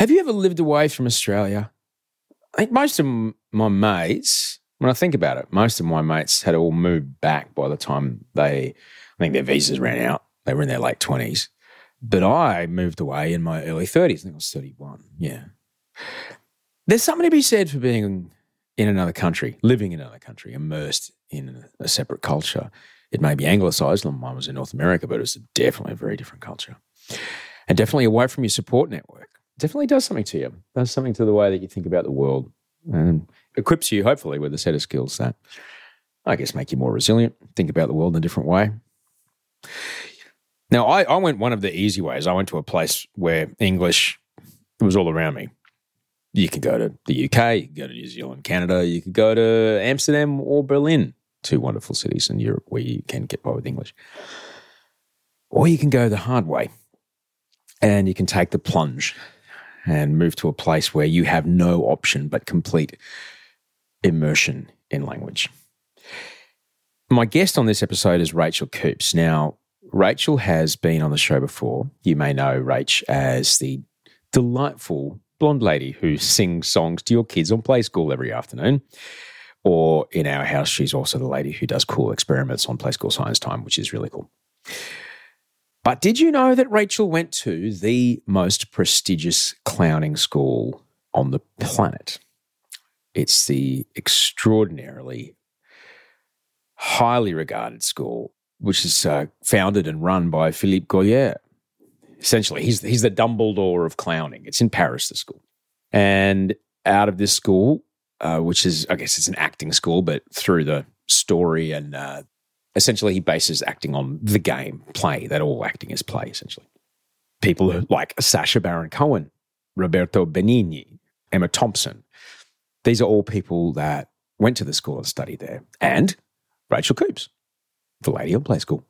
Have you ever lived away from Australia? I think most of my mates, when I think about it, most of my mates had all moved back by the time they, I think their visas ran out. They were in their late 20s. But I moved away in my early 30s. I think I was 31. Yeah. There's something to be said for being in another country, living in another country, immersed in a separate culture. It may be anglicized. Mine was in North America, but it was definitely a very different culture. And definitely away from your support network. Definitely does something to you, does something to the way that you think about the world and equips you, hopefully, with a set of skills that I guess make you more resilient, think about the world in a different way. Now, I, I went one of the easy ways. I went to a place where English was all around me. You can go to the UK, you can go to New Zealand, Canada, you could go to Amsterdam or Berlin, two wonderful cities in Europe where you can get by with English. Or you can go the hard way and you can take the plunge and move to a place where you have no option but complete immersion in language. My guest on this episode is Rachael Coopes. Now, Rachael has been on the show before. You may know Rach as the delightful blonde lady who sings songs to your kids on Play School every afternoon. Or in our house, she's also the lady who does cool experiments on Play School Science Time, which is really cool. But did you know that Rachael went to the most prestigious clowning school on the planet? It's the extraordinarily highly regarded school, which is uh, founded and run by Philippe Gaulier. essentially. He's he's the Dumbledore of clowning. It's in Paris, the school, and out of this school, uh, which is I guess it's an acting school, but through the story and uh, essentially he bases acting on the game play. That all acting is play essentially. People like Sacha Baron Cohen, Roberto Benigni, Emma Thompson. These are all people that went to the school and studied there, and Rachael Coopes, the lady on Play School.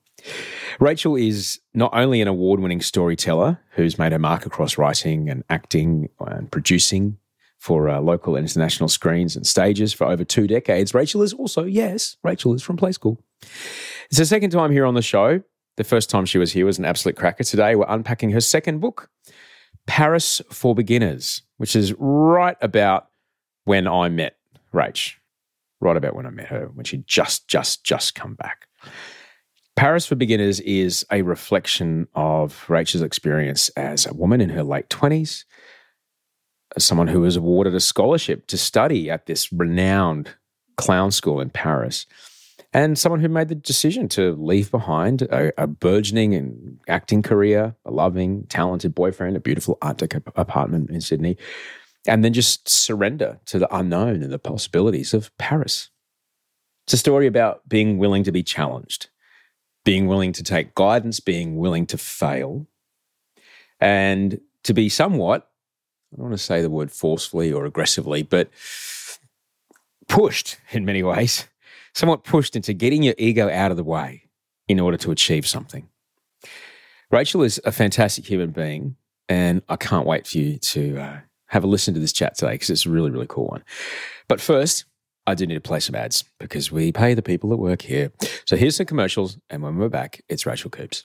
Rachael is not only an award winning storyteller who's made her mark across writing and acting and producing for uh, local and international screens and stages for over two decades. Rachael is also, yes, Rachael is from Play School. It's her second time here on the show. The first time she was here was an absolute cracker. Today, we're unpacking her second book, Paris for Beginners, which is right about when I met Rach, right about when I met her, when she just, just, just come back. Paris for Beginners is a reflection of Rachael's experience as a woman in her late 20s, someone who was awarded a scholarship to study at this renowned clown school in Paris, and someone who made the decision to leave behind a, a burgeoning and acting career, a loving, talented boyfriend, a beautiful art deco apartment in Sydney, and then just surrender to the unknown and the possibilities of Paris. It's a story about being willing to be challenged being willing to take guidance, being willing to fail, and to be somewhat, I don't want to say the word forcefully or aggressively, but pushed in many ways, somewhat pushed into getting your ego out of the way in order to achieve something. Rachael is a fantastic human being, and I can't wait for you to uh, have a listen to this chat today because it's a really, really cool one. But first, I do need to play some ads because we pay the people that work here. So here's some commercials, and when we're back, it's Rachael Coopes.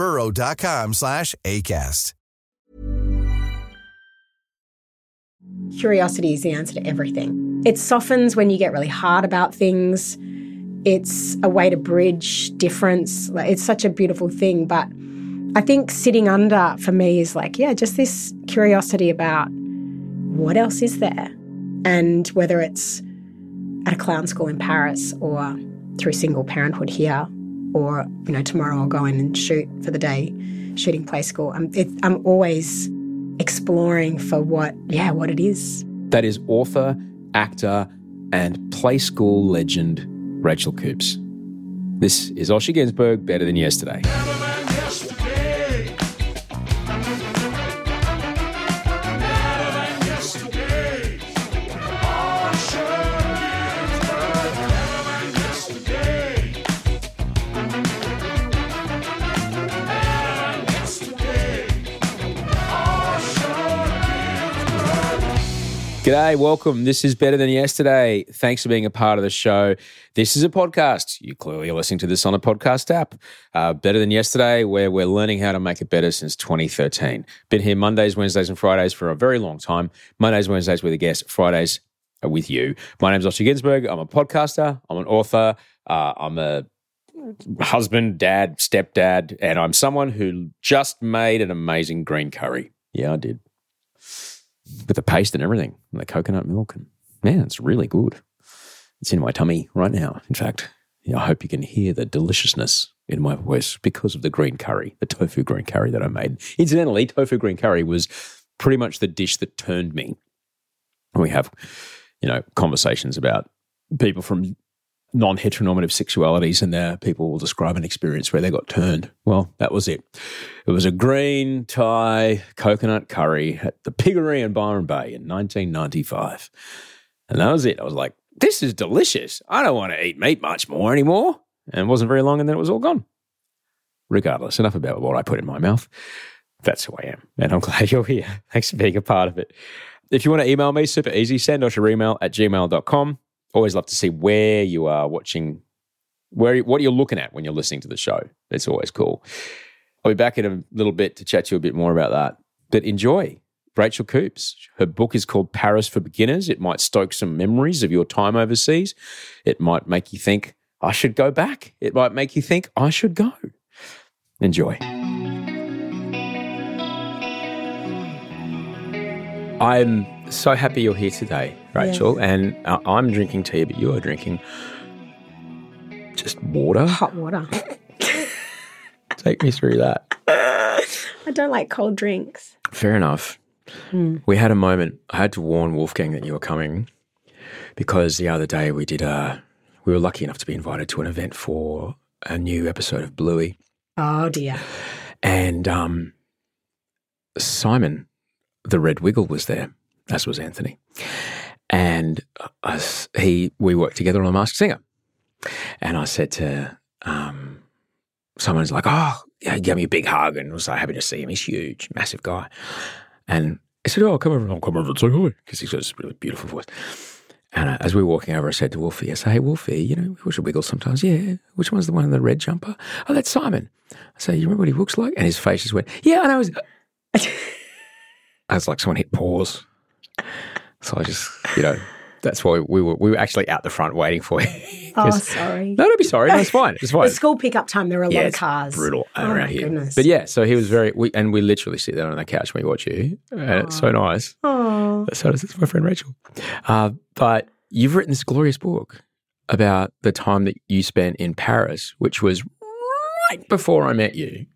burrow.com slash ACAST. Curiosity is the answer to everything. It softens when you get really hard about things. It's a way to bridge difference. It's such a beautiful thing. But I think sitting under for me is like, yeah, just this curiosity about what else is there. And whether it's at a clown school in Paris or through single parenthood here, or, you know, tomorrow I'll go in and shoot for the day, shooting play school. I'm, it, I'm always exploring for what, yeah, what it is. That is author, actor, and play school legend Rachael Coopes. This is Osher Günsberg, Better Than Yesterday. G'day, welcome. This is Better Than Yesterday. Thanks for being a part of the show. This is a podcast. You clearly are listening to this on a podcast app. Uh, better Than Yesterday, where we're learning how to make it better since 2013. Been here Mondays, Wednesdays, and Fridays for a very long time. Mondays, Wednesdays with a guest, Fridays with you. My name's Osher Günsberg. I'm a podcaster, I'm an author, uh, I'm a husband, dad, stepdad, and I'm someone who just made an amazing green curry. Yeah, I did with the paste and everything, and the coconut milk, and man, it's really good. It's in my tummy right now. In fact, I hope you can hear the deliciousness in my voice because of the green curry, the tofu green curry that I made. Incidentally, tofu green curry was pretty much the dish that turned me. We have, you know, conversations about people from non heteronormative sexualities, and there people will describe an experience where they got turned. Well, that was it. It was a green Thai coconut curry at the Piggery in Byron Bay in 1995. And that was it. I was like, this is delicious. I don't want to eat meat much more anymore. And it wasn't very long, and then it was all gone. Regardless, enough about what I put in my mouth. That's who I am. And I'm glad you're here. Thanks for being a part of it. If you want to email me, super easy. Send us your email at gmail.com always love to see where you are watching, where what you're looking at when you're listening to the show. It's always cool. I'll be back in a little bit to chat to you a bit more about that. But enjoy Rachael Coopes. Her book is called Paris for Beginners. It might stoke some memories of your time overseas. It might make you think, I should go back. It might make you think, I should go. Enjoy. I'm so happy you're here today, Rachael. Yes. And uh, I'm drinking tea, but you are drinking just water. Hot water. Take me through that. I don't like cold drinks. Fair enough. We had a moment. I had to warn Wolfgang that you were coming because the other day we did a. We were lucky enough to be invited to an event for a new episode of Bluey, Oh dear. and um, Simon, the Red Wiggle, was there, as was Anthony, and us, he we worked together on a Masked Singer, and I said to um, someone's like, "Oh, yeah, he gave me a big hug and was so happy to see him. He's huge, massive guy." And I said, "Oh, come over, I'll come over and say hi," because he's got this really beautiful voice. And uh, as we were walking over, I said to Wolfie, "I say, hey, Wolfie, you know, we should wiggle sometimes. Yeah, which one's the one in the red jumper? Oh, that's Simon." I say, "You remember what he looks like?" And his face just went, "Yeah, I know." I was like, someone hit pause. So I just, you know, that's why we were we were actually out the front waiting for you. oh, sorry. no, don't be sorry. No, it's fine. It's fine. The school pickup time, there are a yeah, lot of it's cars. brutal Oh, around here. goodness. But yeah, so he was very, we, and we literally sit there on the couch when we watch you, and it's so nice. Oh, So does my friend Rachel. Uh, but you've written this glorious book about the time that you spent in Paris, which was right before I met you.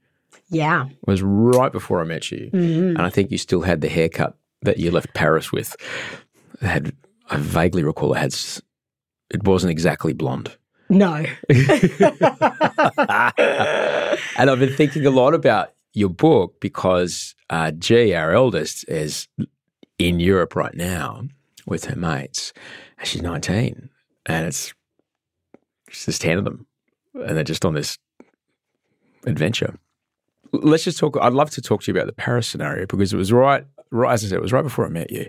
yeah. It was right before I met you, Mhm. and I think you still had the haircut that you left Paris with. Had I vaguely recall it had. It wasn't exactly blonde. No. and I've been thinking a lot about your book because uh, G, our eldest, is in Europe right now with her mates. And she's 19. And it's, it's just 10 of them. And they're just on this adventure. Let's just talk. I'd love to talk to you about the Paris scenario because it was right, right as I said, it was right before I met you.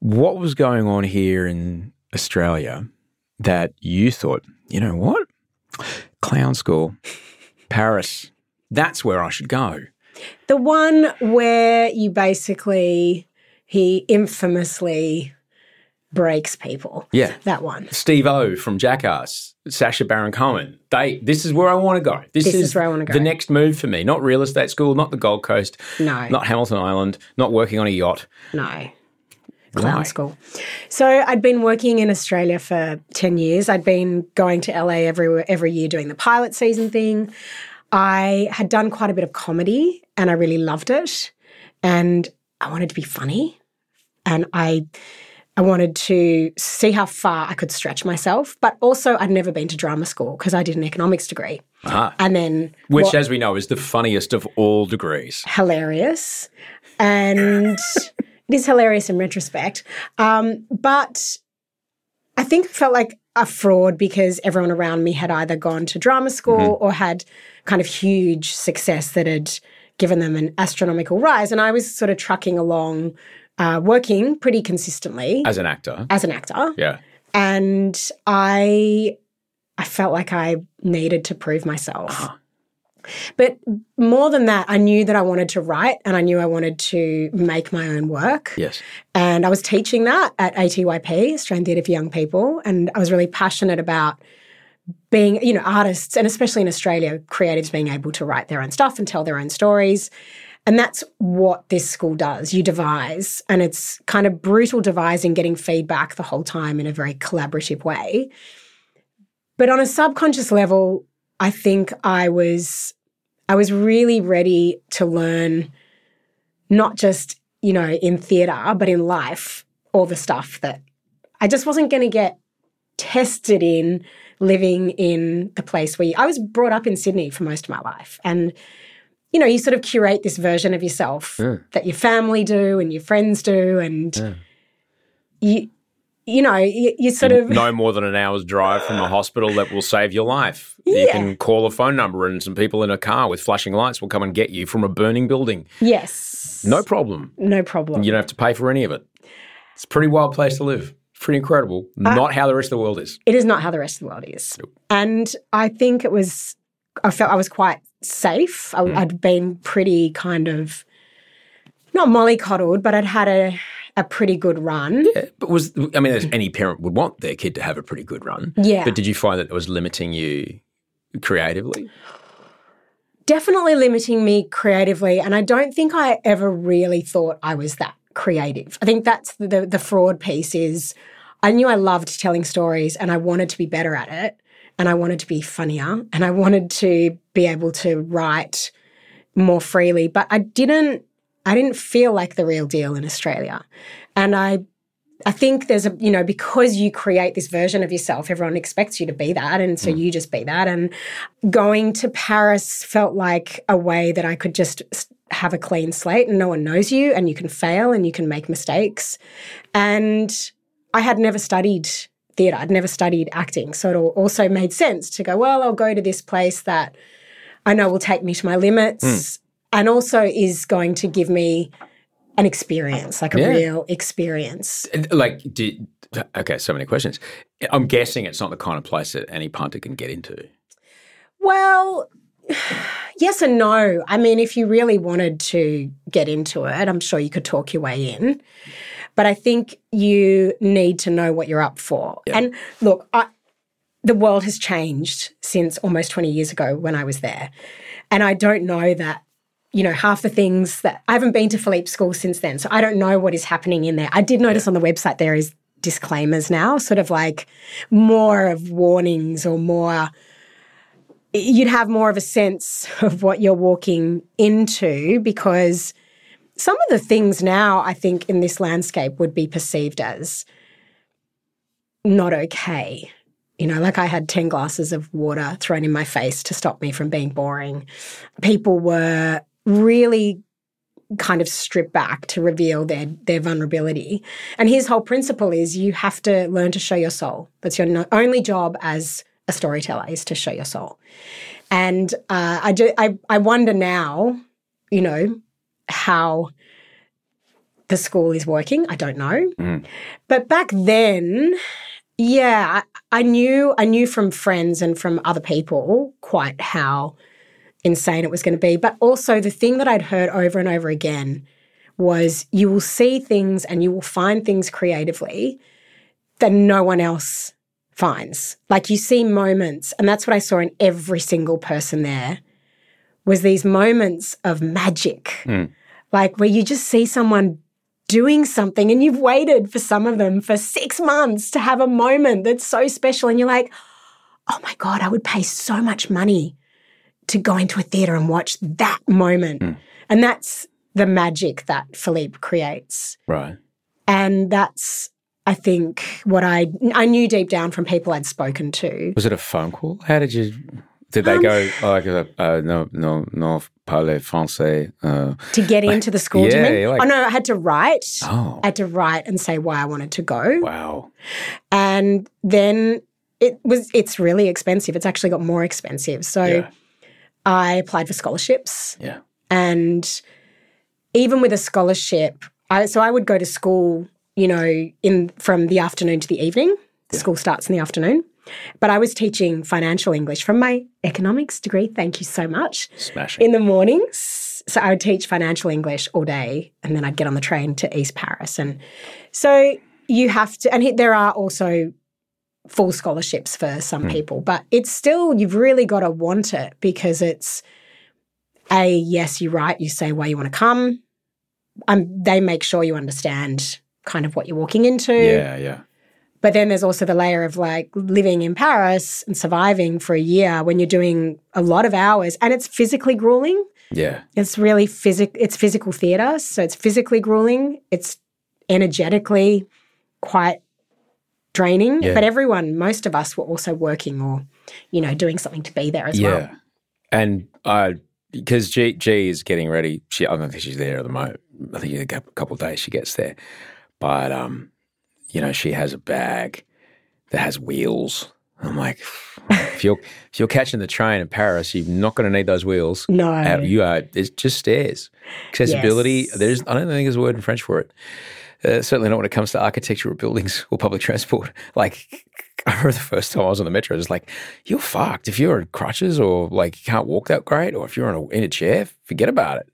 What was going on here in Australia that you thought, you know what, clown school, Paris, that's where I should go. The one where you basically, he infamously breaks people. Yeah. That one. Steve O from Jackass, Sacha Baron Cohen. They this is where I want to go. This, This is where I wanna go. The next move for me. Not real estate school, not the Gold Coast, No. not Hamilton Island, not working on a yacht. No. Clown Why? school. So I'd been working in Australia for 10 years. I'd been going to LA every, every year doing the pilot season thing. I had done quite a bit of comedy and I really loved it. And I wanted to be funny. And I I wanted to see how far I could stretch myself. But also I'd never been to drama school because I did an economics degree. Aha. And then Which, what- as we know, is the funniest of all degrees. hilarious. And it is hilarious in retrospect. Um, but I think it felt like a fraud because everyone around me had either gone to drama school or had kind of huge success that had given them an astronomical rise. And I was sort of trucking along, uh, working pretty consistently As an actor. as an actor. Yeah. And I I felt like I needed to prove myself. But more than that, I knew that I wanted to write and I knew I wanted to make my own work. Yes. And I was teaching that at ATYP, Australian Theatre for Young People. And I was really passionate about being, you know, artists and especially in Australia, creatives being able to write their own stuff and tell their own stories. And that's what this school does. You devise, and it's kind of brutal devising, getting feedback the whole time in a very collaborative way. But on a subconscious level, I think I was I was really ready to learn not just, you know, in theatre, but in life, all the stuff that I just wasn't going to get tested in living in the place where you, I was brought up in Sydney for most of my life. And, you know, you sort of curate this version of yourself Yeah. that your family do and your friends do. And you, you know, you, you sort of. no more than an hour's drive from a hospital that will save your life. You can call a phone number and some people in a car with flashing lights will come and get you from a burning building. Yes. No problem. No problem. You don't have to pay for any of it. It's a pretty wild place to live. It's pretty incredible. Not how the rest of the world is. it is not how the rest of the world is. And I think it was, I felt I was quite safe. I, mm. I'd been pretty kind of, not mollycoddled, but I'd had a, a pretty good run. Yeah, but was I mean, as any parent would want their kid to have a pretty good run. Yeah. But did you find that it was limiting you creatively? Definitely limiting me creatively. And I don't think I ever really thought I was that creative. I think that's the, the, the fraud piece is I knew I loved telling stories and I wanted to be better at it. And I wanted to be funnier and I wanted to be able to write more freely. But I didn't I didn't feel like the real deal in Australia. And I I think there's a, you know, because you create this version of yourself, everyone expects you to be that. And so mm. you just be that. And going to Paris felt like a way that I could just have a clean slate and no one knows you and you can fail and you can make mistakes. And I had never studied theatre, I'd never studied acting. So it also made sense to go, well, I'll go to this place that I know will take me to my limits hmm. and also is going to give me an experience, like a Yeah. real experience. Like, did, okay, so many questions. I'm guessing it's not the kind of place that any punter can get into. Well, yes and no. I mean, if you really wanted to get into it, I'm sure you could talk your way in. But I think you need to know what you're up for. And look, I, the world has changed since almost 20 years ago when I was there. And I don't know that, you know, half the things that I haven't been to Philippe School since then. So I don't know what is happening in there. I did notice on the website there is disclaimers now, sort of like more of warnings or more you'd have more of a sense of what you're walking into because some of the things now I think in this landscape would be perceived as not okay. You know, like I had 10 glasses of water thrown in my face to stop me from being boring. People were really kind of stripped back to reveal their their vulnerability. And his whole principle is you have to learn to show your soul. That's your no- only job as a storyteller is to show your soul. And uh, I, do, I, I wonder now, you know, how the school is working. I don't know. Mm. But back then, yeah, I, I knew I knew from friends and from other people quite how insane it was going to be. But also the thing that I'd heard over and over again was you will see things and you will find things creatively that no one else finds. Like you see moments, and that's what I saw in every single person there was these moments of magic. Mm. Like where you just see someone doing something and you've waited for some of them for 6 months to have a moment that's so special and you're like, "Oh my god, I would pay so much money to go into a theater and watch that moment." Mm. And that's the magic that Philippe creates. Right. And that's I think what I I knew deep down from people I'd spoken to. Was it a phone call? How did you? Did they Um, go oh, like uh, uh, no no no parle français? Uh, To get into the school, Yeah, like- oh no, I had to write. oh I had to write and say why I wanted to go. wow. And then it was it's really expensive. It's actually got more expensive. So Yeah. I applied for scholarships Yeah. and even with a scholarship, I so I would go to school, you know, in from the afternoon to the evening. The School starts in the afternoon. But I was teaching financial English from my economics degree. Thank you so much. Smashing. in the mornings. So I would teach financial English all day, and then I'd get on the train to East Paris. And so you have to, and there are also full scholarships for some people, but it's still, you've really got to want it because it's a yes, you write, you say why you want to come. Um, they make sure you understand kind of what you're walking into. yeah, yeah. But then there's also the layer of like living in Paris and surviving for a year when you're doing a lot of hours and it's physically grueling. Yeah. It's really physic it's physical theater, so it's physically grueling. It's energetically quite draining. Yeah. But everyone, most of us were also working or, you know, doing something to be there as yeah. well. And uh, because G, G is getting ready. She, I don't think she's there at the moment. I think in a couple of days she gets there. But um, you know, she has a bag that has wheels. I'm like, if you're if you're catching the train in Paris, you're not going to need those wheels. No. You are. It's just stairs. Accessibility. Yes. There's. I don't think there's a word in French for it. Uh, certainly not when it comes to architecture or buildings or public transport. Like, I remember the first time I was on the metro, it was like, you're fucked. If you're on crutches or like you can't walk that great, or if you're on a, in a chair, forget about it.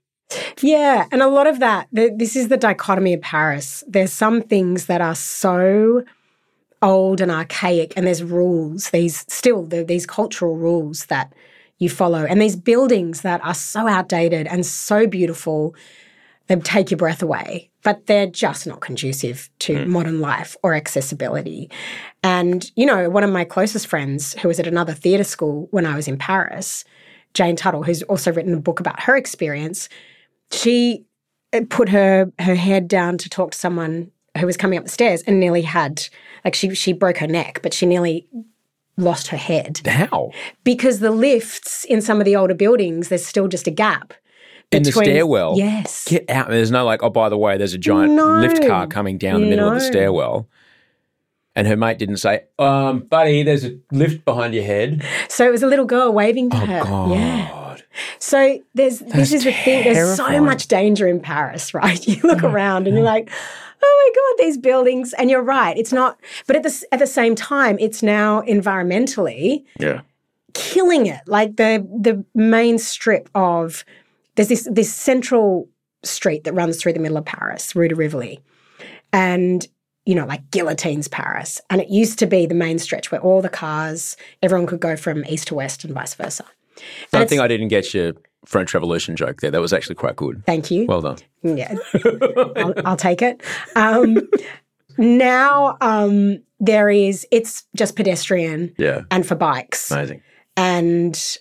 Yeah, and a lot of that, th- this is the dichotomy of Paris. There's some things that are so old and archaic, and there's rules, these still, the, these cultural rules that you follow, and these buildings that are so outdated and so beautiful, they take your breath away, but they're just not conducive to hmm. modern life or accessibility. And, you know, one of my closest friends who was at another theatre school when I was in Paris, Jane Tuttle, who's also written a book about her experience, she uh, put her her head down to talk to someone who was coming up the stairs and nearly had like she she broke her neck, but she nearly lost her head How? because the lifts in some of the older buildings there's still just a gap In the stairwell. Yes. Get out. There's no like, oh, by the way, there's a giant No. lift car coming down the middle of the stairwell. And her mate didn't say, um, buddy, there's a lift behind your head. So it was a little girl waving to Oh, her. God. Yeah. So there's That's this is the thing. There's so much danger in Paris, right? You look mm-hmm. around and you're mm-hmm. like, oh my god, these buildings. And you're right. It's not. But at the at the same time, it's now environmentally Yeah. killing it. Like the the main strip of there's this this central street that runs through the middle of Paris, Rue de Rivoli, and you know, like guillotines Paris. And it used to be the main stretch where all the cars, everyone could go from east to west and vice versa. I think I didn't get your French Revolution joke there. That was actually quite good. Thank you. Well done. Yeah, I'll, I'll take it. Um, now um, there is, it's just pedestrian Yeah. and for bikes. Amazing. And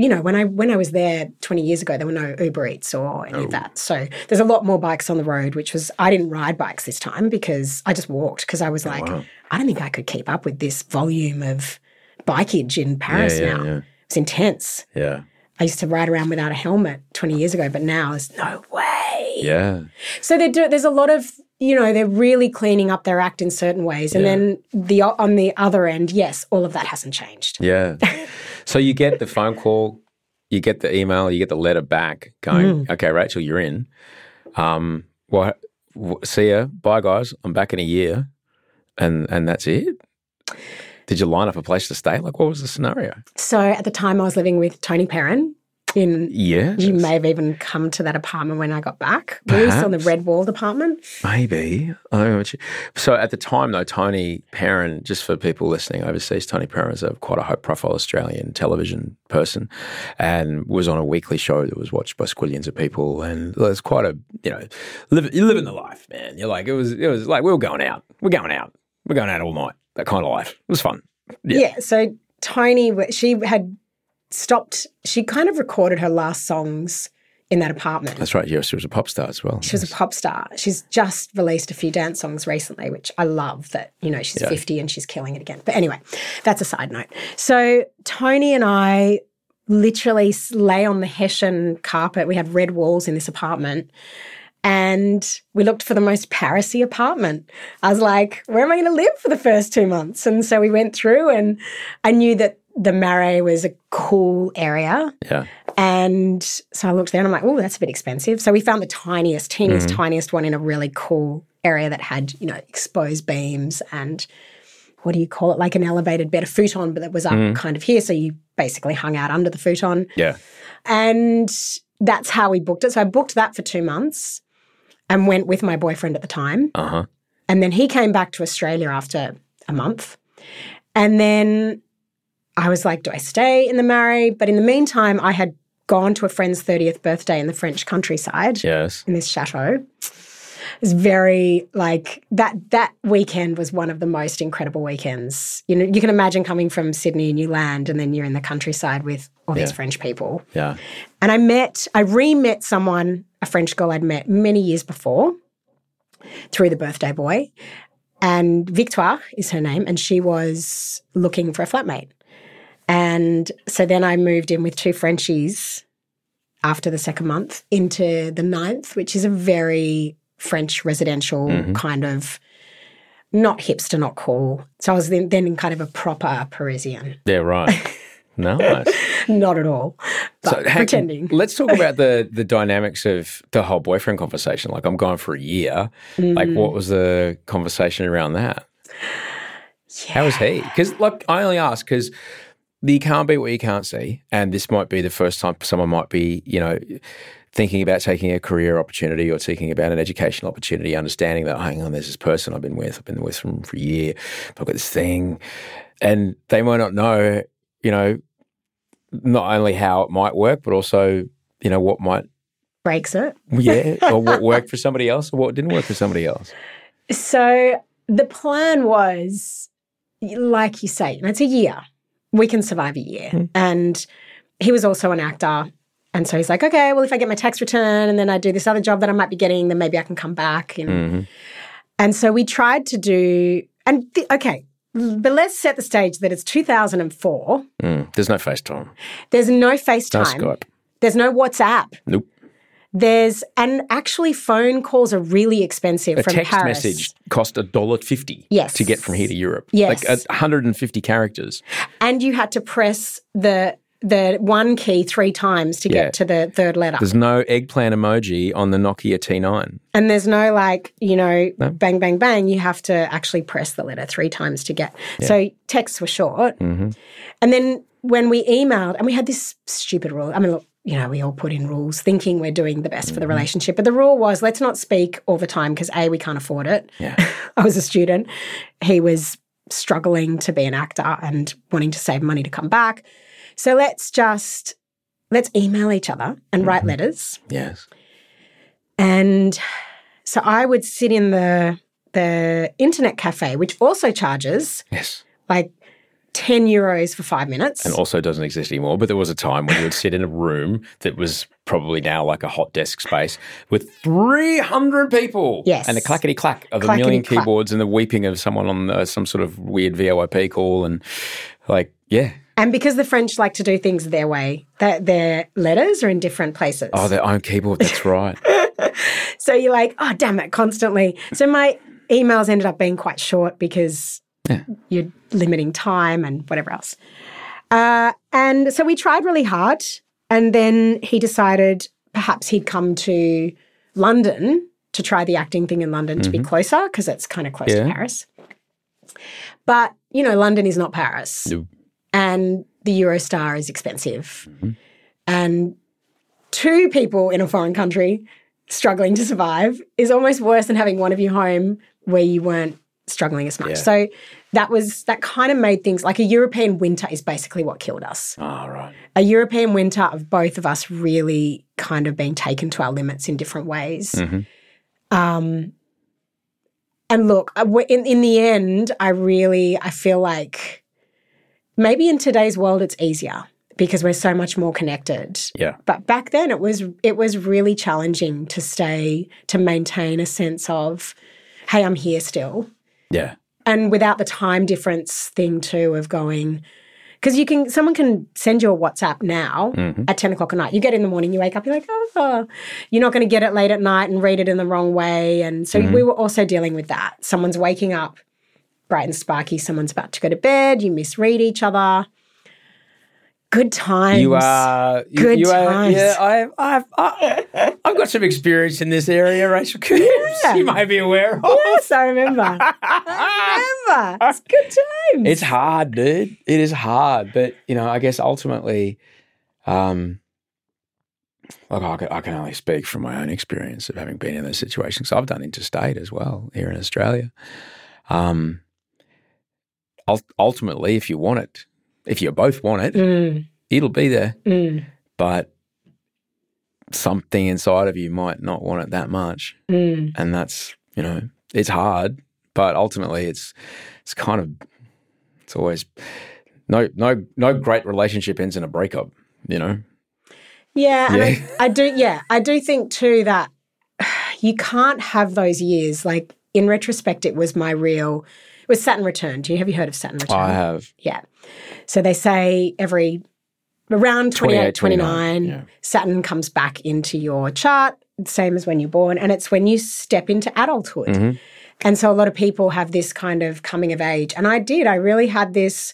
you know, when I when I was there 20 years ago, there were no Uber Eats or any of that. So there's a lot more bikes on the road, which was I didn't ride bikes this time because I just walked because I was like, wow. I don't think I could keep up with this volume of bikeage in Paris yeah, now. yeah. It's intense. Yeah. I used to ride around without a helmet 20 years ago, but now there's no way. Yeah. So they do, there's a lot of you know, they're really cleaning up their act in certain ways. And Yeah. then the on the other end, yes, all of that hasn't changed. Yeah. so you get the phone call, you get the email, you get the letter back going, Mm. okay, Rachael, you're in. Um, well, see ya. Bye, guys. I'm back in a year. And, and that's it. Did you line up a place to stay? Like, what was the scenario? So at the time I was living with Toni Pearen in Yeah. you may have even come to that apartment when I got back. We used on the red walled apartment. Maybe. I don't know what you, so at the time, though, Toni Pearen, just for people listening overseas, Toni Pearen is a quite a high profile Australian television person and was on a weekly show that was watched by squillions of people. And it was quite a, you know, live, you're living the life, man. You're like, it was, it was like, we were going out. We're going out. We're going out all night. That kind of life. It was fun. Yeah. Yeah. So Toni, she had stopped, she kind of recorded her last songs in that apartment. That's right. Yes, she was a pop star as well. She was a pop star. She's just released a few dance songs recently, which I love that, you know, she's Yeah. 50 and she's killing it again. But anyway, that's a side note. So Toni and I literally lay on the Hessian carpet. We had red walls in this apartment. And we looked for the most Parisy apartment. I was like, where am I going to live for the first two months? And so we went through, and I knew that the Marais was a cool area. Yeah. And so I looked there and I'm like, oh, that's a bit expensive. So we found the tiniest, teeniest, Mm-hmm. tiniest one in a really cool area that had, you know, exposed beams and what do you call it? Like an elevated bed, a futon, but that was up Mm-hmm. kind of here. So you basically hung out under the futon. Yeah. And that's how we booked it. So I booked that for two months and went with my boyfriend at the time. Uh huh. And then he came back to Australia after a month. And then I was like, do I stay in the Marais? But in the meantime, I had gone to a friend's 30th birthday in the French countryside Yes. in this chateau. It was very like that that weekend was one of the most incredible weekends. You know, you can imagine coming from Sydney and you land and then you're in the countryside with all these French people. Yeah. And I met, I re met someone, a French girl I'd met many years before through the birthday boy. And Victoire is her name, and she was looking for a flatmate. And so then I moved in with two Frenchies after the second month into the ninth, which is a very French residential mm-hmm. kind of not hipster, not cool. So I was then, then in kind of a proper Parisian. Yeah. Right. nice. Not at all, but hang- pretending. Let's talk about the the dynamics of the whole boyfriend conversation. Like I'm going for a year. Like Mm. what was the conversation around that? How was he? Because look, I only ask because you can't be what you can't see, and this might be the first time someone might be, you know. Thinking about taking a career opportunity or thinking about an educational opportunity, understanding that, hang on, there's this person I've been with, I've been with them for a year, I've got this thing. And they might not know, you know, not only how it might work, but also, you know, what might, Breaks it. yeah, or what worked for somebody else or what didn't work for somebody else. So the plan was, like you say, you know, it's a year. We can survive a year. And he was also an actor. And so he's like, okay, well, if I get my tax return and then I do this other job that I might be getting, then maybe I can come back. You know? Mm-hmm. And so we tried to do, and th- okay, but let's set the stage that it's 2004. Mm, there's no FaceTime, There's no no FaceTime. Skype. There's no WhatsApp. Nope. There's, and actually, phone calls are really expensive A from text Paris. message cost a dollar fifty Yes. to get from here to Europe. Yes. Like a 150 characters. and you had to press the the one key three times to get Yeah. to the third letter. There's no eggplant emoji on the Nokia T9. and there's no like, you know, bang, bang, bang. You have to actually press the letter three times to get. So texts were short. Mm-hmm. And then when we emailed, and we had this stupid rule. I mean, look, you know, we all put in rules thinking we're doing the best Mm-hmm. for the relationship. But the rule was let's not speak all the time because A, we can't afford it. Yeah. I was a student. He was struggling to be an actor and wanting to save money to come back. So let's just let's email each other and write letters. Yes. And so I would sit in the the internet cafe, which also charges Yes. like 10 euros for five minutes. And also doesn't exist anymore. But there was a time when you would sit in a room that was probably now like a hot desk space with 300 people. Yes. And the clackety clack of a million keyboards and the weeping of someone on uh, some sort of weird VoIP call. And like, yeah. And because the French like to do things their way, that their letters are in different places. Oh, their own keyboard. That's right. so you're like, oh, damn it, constantly. So my emails ended up being quite short because Yeah. you're limiting time and whatever else. Uh, and so we tried really hard. And then he decided perhaps he'd come to London to try the acting thing in London to be closer because it's kind of close Yeah. to Paris. But, you know, London is not Paris. No. And the Eurostar is expensive. And two people in a foreign country struggling to survive is almost worse than having one of you home where you weren't struggling as much. Yeah. So that was that kind of made things like a European winter is basically what killed us. Oh, right. A European winter of both of us really kind of being taken to our limits in different ways. Mhm. Um, and look, in in the end, I really I feel like maybe in today's world it's easier because we're so much more connected. Yeah. But back then it was it was really challenging to stay to maintain a sense of hey, I'm here still. Yeah. And without the time difference thing too of going because you can someone can send you a WhatsApp now Mm-hmm. at 10 o'clock at night. You get in the morning, you wake up, you're like, oh, you're not going to get it late at night and read it in the wrong way. And so Mm-hmm. we were also dealing with that. Someone's waking up bright and sparky, someone's about to go to bed, you misread each other. Good times. You are you, Good you are, times. Yeah, I've, I've I, I've got some experience in this area, Rachael Coopes. Yeah. You may be aware of. Yes, I remember. I remember. It's good times. It's hard, dude. It is hard, but you know, I guess ultimately, um, look, I can, I can only speak from my own experience of having been in those situations. I've done interstate as well here in Australia. Um, ultimately, if you want it, if you both want it, Mm, it'll be there. mm, But something inside of you might not want it that much, mm. and that's you know, it's hard. But ultimately, it's it's kind of it's always no no no great relationship ends in a breakup. You know, Yeah, and Yeah. I, I do. Yeah, I do think too that you can't have those years. Like in retrospect, it was my real. Was Saturn return. Do you have you heard of Saturn return? I have Yeah. So they say every around 28, 28, 29, 29, yeah. Saturn comes back into your chart, same as when you're born, and it's when you step into adulthood. Mm-hmm. And so a lot of people have this kind of coming of age. And I did. I really had this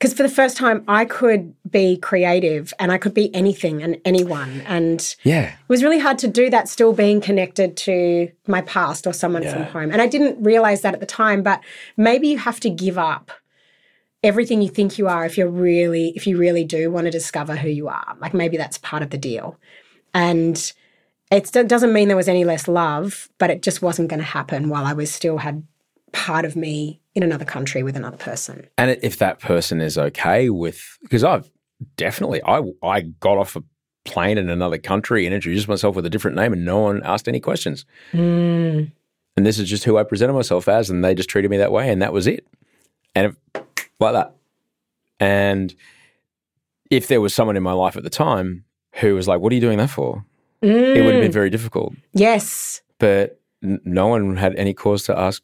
because for the first time I could be creative and I could be anything and anyone. And yeah it was really hard to do that still being connected to my past or someone from home. And I didn't realize that at the time, but maybe you have to give up everything you think you are if you're really if you really do want to discover who you are. Like maybe that's part of the deal. And it doesn't mean there was any less love, but it just wasn't going to happen while I was still had part of me in another country with another person. and if that person is okay with because I've definitely I I got off a plane in another country and introduced myself with a different name and no one asked any questions. Mm. and this is just who I presented myself as, and they just treated me that way, and that was it, and it, like that. And if there was someone in my life at the time who was like, "What are you doing that for?" It would have been very difficult. Yes. But n- no one had any cause to ask.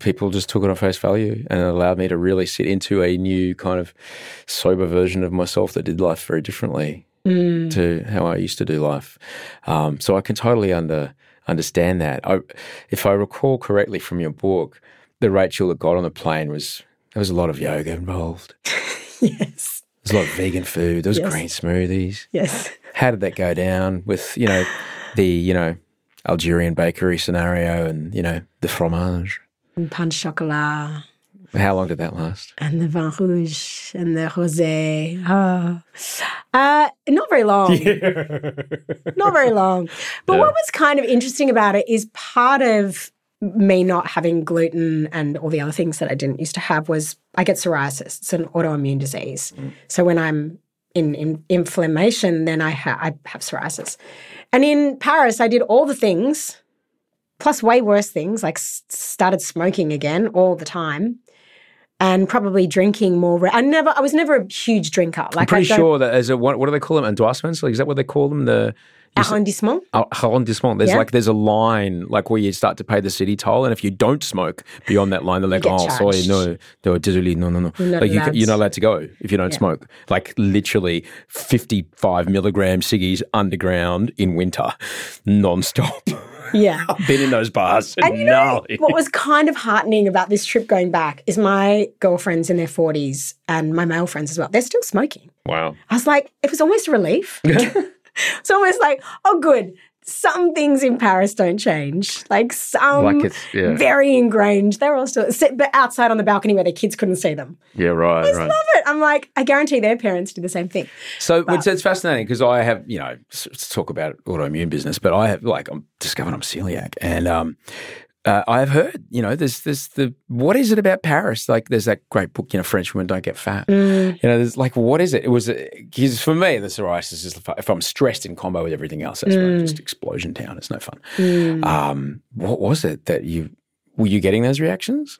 People just took it on face value, and it allowed me to really sit into a new kind of sober version of myself that did life very differently Mm. to how I used to do life. Um, so I can totally under understand that. I, if I recall correctly from your book, the Rachael that got on the plane was there was a lot of yoga involved. Yes. There's a lot of vegan food. There was Yes. green smoothies. Yes. How did that go down with you know the you know Algerian bakery scenario and you know the fromage? And pain chocolat. How long did that last? and the vin rouge and the rosé. Ah. Uh, not very long. not very long. But what was kind of interesting about it is part of me not having gluten and all the other things that I didn't used to have was I get psoriasis. It's an autoimmune disease. So when I'm in, in inflammation, then I, ha- I have psoriasis. And in Paris, I did all the things, plus way worse things, like s- started smoking again all the time and probably drinking more. Re- I never, I was never a huge drinker. Like I'm pretty sure that as a what, what do they call them? Endorsements? Like, is that what they call them? The arrondissement. Oh, arrondissement. There's Yeah. like there's a line like where you start to pay the city toll, and if you don't smoke beyond that line, they're like, "Oh, sorry, charged. no, no, désolé, no, no, no." You're not like you, you're not allowed to go if you don't smoke. Like literally 55 milligram ciggies underground in winter, non-stop. Yeah. I've been in those bars. And you know what was kind of heartening about this trip going back is my girlfriends in their 40s and my male friends as well. They're still smoking. wow. I was like, it was almost a relief. it's almost like, oh, good. Some things in Paris don't change. Like some Like yeah. very ingrained. They're all still, sit- but outside on the balcony where their kids couldn't see them. Yeah, right, I right. love it. I'm like, I guarantee their parents do the same thing. So it's, it's fascinating because I have, you know, talk about autoimmune business, but I have like I'm discovered I'm celiac, and um, uh, I have heard, you know, there's this the what is it about Paris? Like, there's that great book, you know, French women don't get fat. Mm. You know, there's like, what is it? It was because for me, the psoriasis is if I'm stressed in combo with everything else, that's Mm. Just explosion town. It's no fun. Um, what was it that you were you getting those reactions?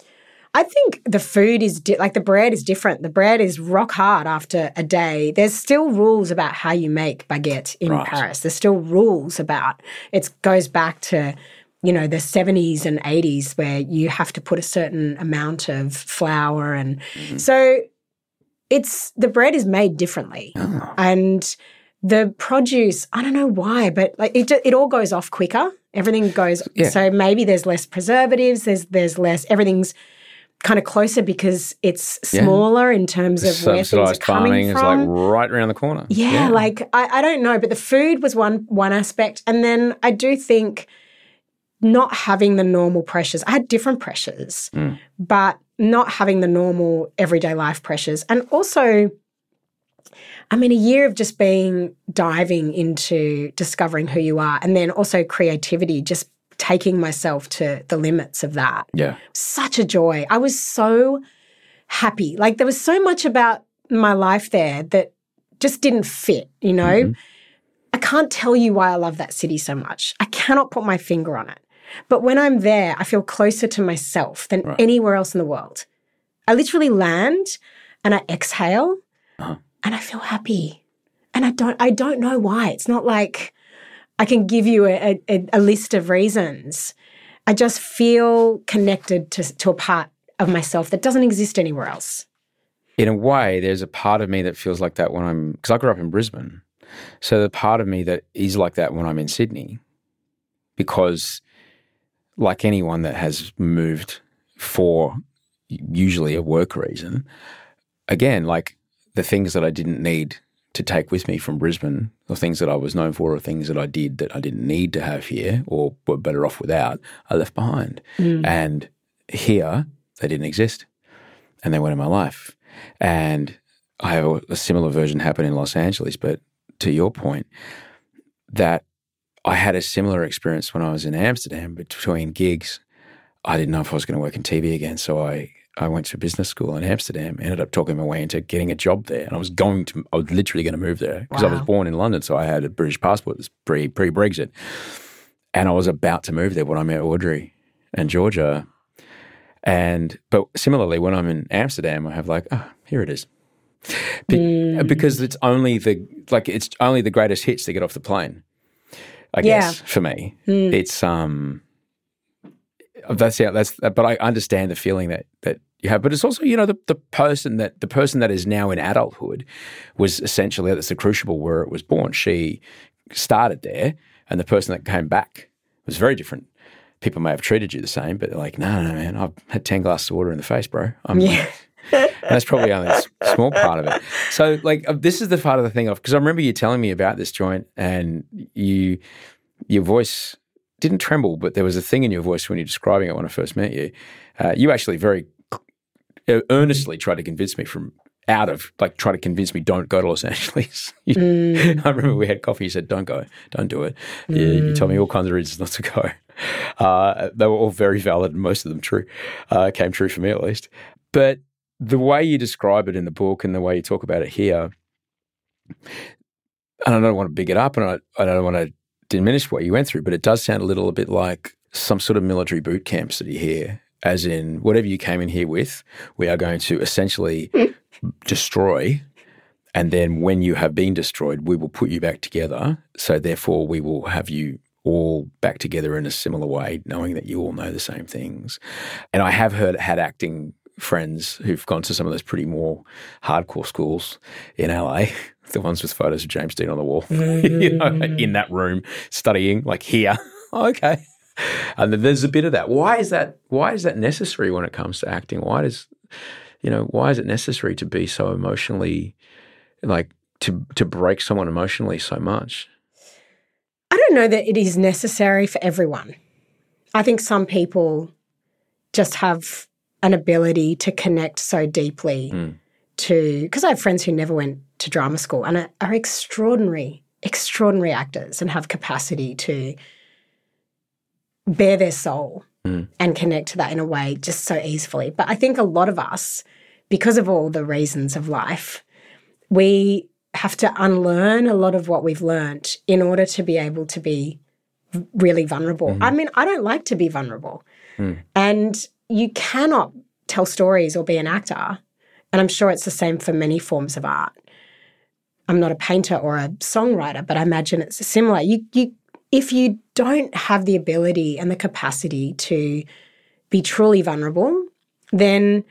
I think the food is di- like the bread is different. The bread is rock hard after a day. There's still rules about how you make baguette in Right. Paris. There's still rules about it goes back to you know the 70s and 80s where you have to put a certain amount of flour and mm-hmm. so it's the bread is made differently Oh. and the produce i don't know why but like it, it all goes off quicker everything goes Yeah. so maybe there's less preservatives there's there's less everything's kind of closer because it's Yeah. smaller in terms of where things are coming farming is from like right around the corner. yeah, like I, I don't know, but the food was one one aspect, and then I do think not having the normal pressures. I had different pressures, Mm. but not having the normal everyday life pressures, and also. I mean, a year of just being diving into discovering who you are and then also creativity, just taking myself to the limits of that yeah. such a joy. I was so happy. Like there was so much about my life there that just didn't fit, you know? Mm-hmm. I can't tell you why I love that city so much. I cannot put my finger on it. But when I'm there, I feel closer to myself than Right. anywhere else in the world. I literally land and I exhale Uh-huh. and I feel happy. And I don't I don't know why. It's not like I can give you a, a, a list of reasons. I just feel connected to, to a part of myself that doesn't exist anywhere else. in a way, there's a part of me that feels like that when I'm because I grew up in Brisbane. So the part of me that is like that when I'm in Sydney, because like anyone that has moved for usually a work reason, again, like the things that I didn't need to take with me from Brisbane, or things that I was known for, or things that I did that I didn't need to have here, or were better off without, I left behind. Mm. And here, they didn't exist and they went in my life. And I have a, a similar version happen in Los Angeles. But to your point, that I had a similar experience when I was in Amsterdam between gigs. I didn't know if I was going to work in TV again. So I, I went to business school in Amsterdam, ended up talking my way into getting a job there. And I was going to, I was literally going to move there because I was born in London. So I had a British passport, it was pre, pre Brexit. And I was about to move there when I met Audrey and Georgia. And but similarly, when I'm in Amsterdam, I have like, oh, here it is, Be- mm. because it's only the like it's only the greatest hits that get off the plane. I Yeah. guess for me, it's um, that's yeah, that's but I understand the feeling that that you have, but it's also you know the the person that the person that is now in adulthood was essentially that's the crucible where it was born. She started there, and the person that came back was very different. People may have treated you the same, but they're like, no, no, man, I've had 10 glasses of water in the face, bro. I'm, Yeah. That's probably only a small part of it. So, like, uh, this is the part of the thing of, because I remember you telling me about this joint and you, your voice didn't tremble, but there was a thing in your voice when you're describing it when I first met you. Uh, you actually very earnestly tried to convince me from out of like try to convince me don't go to Los Angeles. You- I remember we had coffee. You said don't go, don't do it. You, you told me all kinds of reasons not to go. Uh, they were all very valid and most of them true. Uh, came true for me at least. But the way you describe it in the book and the way you talk about it here, and I don't want to big it up and I, I don't want to diminish what you went through, but it does sound a little a bit like some sort of military boot camps that you hear, as in whatever you came in here with, we are going to essentially destroy. And then when you have been destroyed, we will put you back together. So therefore, we will have you all back together in a similar way, knowing that you all know the same things. And I have heard had acting friends who've gone to some of those pretty more hardcore schools in LA, the ones with photos of James Dean on the wall, you know, mm. in that room studying, like here. Oh, okay. and then there's a bit of that. Why is that? Why is that necessary when it comes to acting? Why does you know why is it necessary to be so emotionally like to to break someone emotionally so much? I don't know that it is necessary for everyone. I think some people just have an ability to connect so deeply Mm. to because I have friends who never went to drama school and are, are extraordinary, extraordinary actors and have capacity to bear their soul Mm. and connect to that in a way just so easily. But I think a lot of us, because of all the reasons of life, we have to unlearn a lot of what we've learned in order to be able to be really vulnerable. I mean, I don't like to be vulnerable. And you cannot tell stories or be an actor. And I'm sure it's the same for many forms of art. I'm not a painter or a songwriter, but I imagine it's similar. You, you, if you don't have the ability and the capacity to be truly vulnerable, then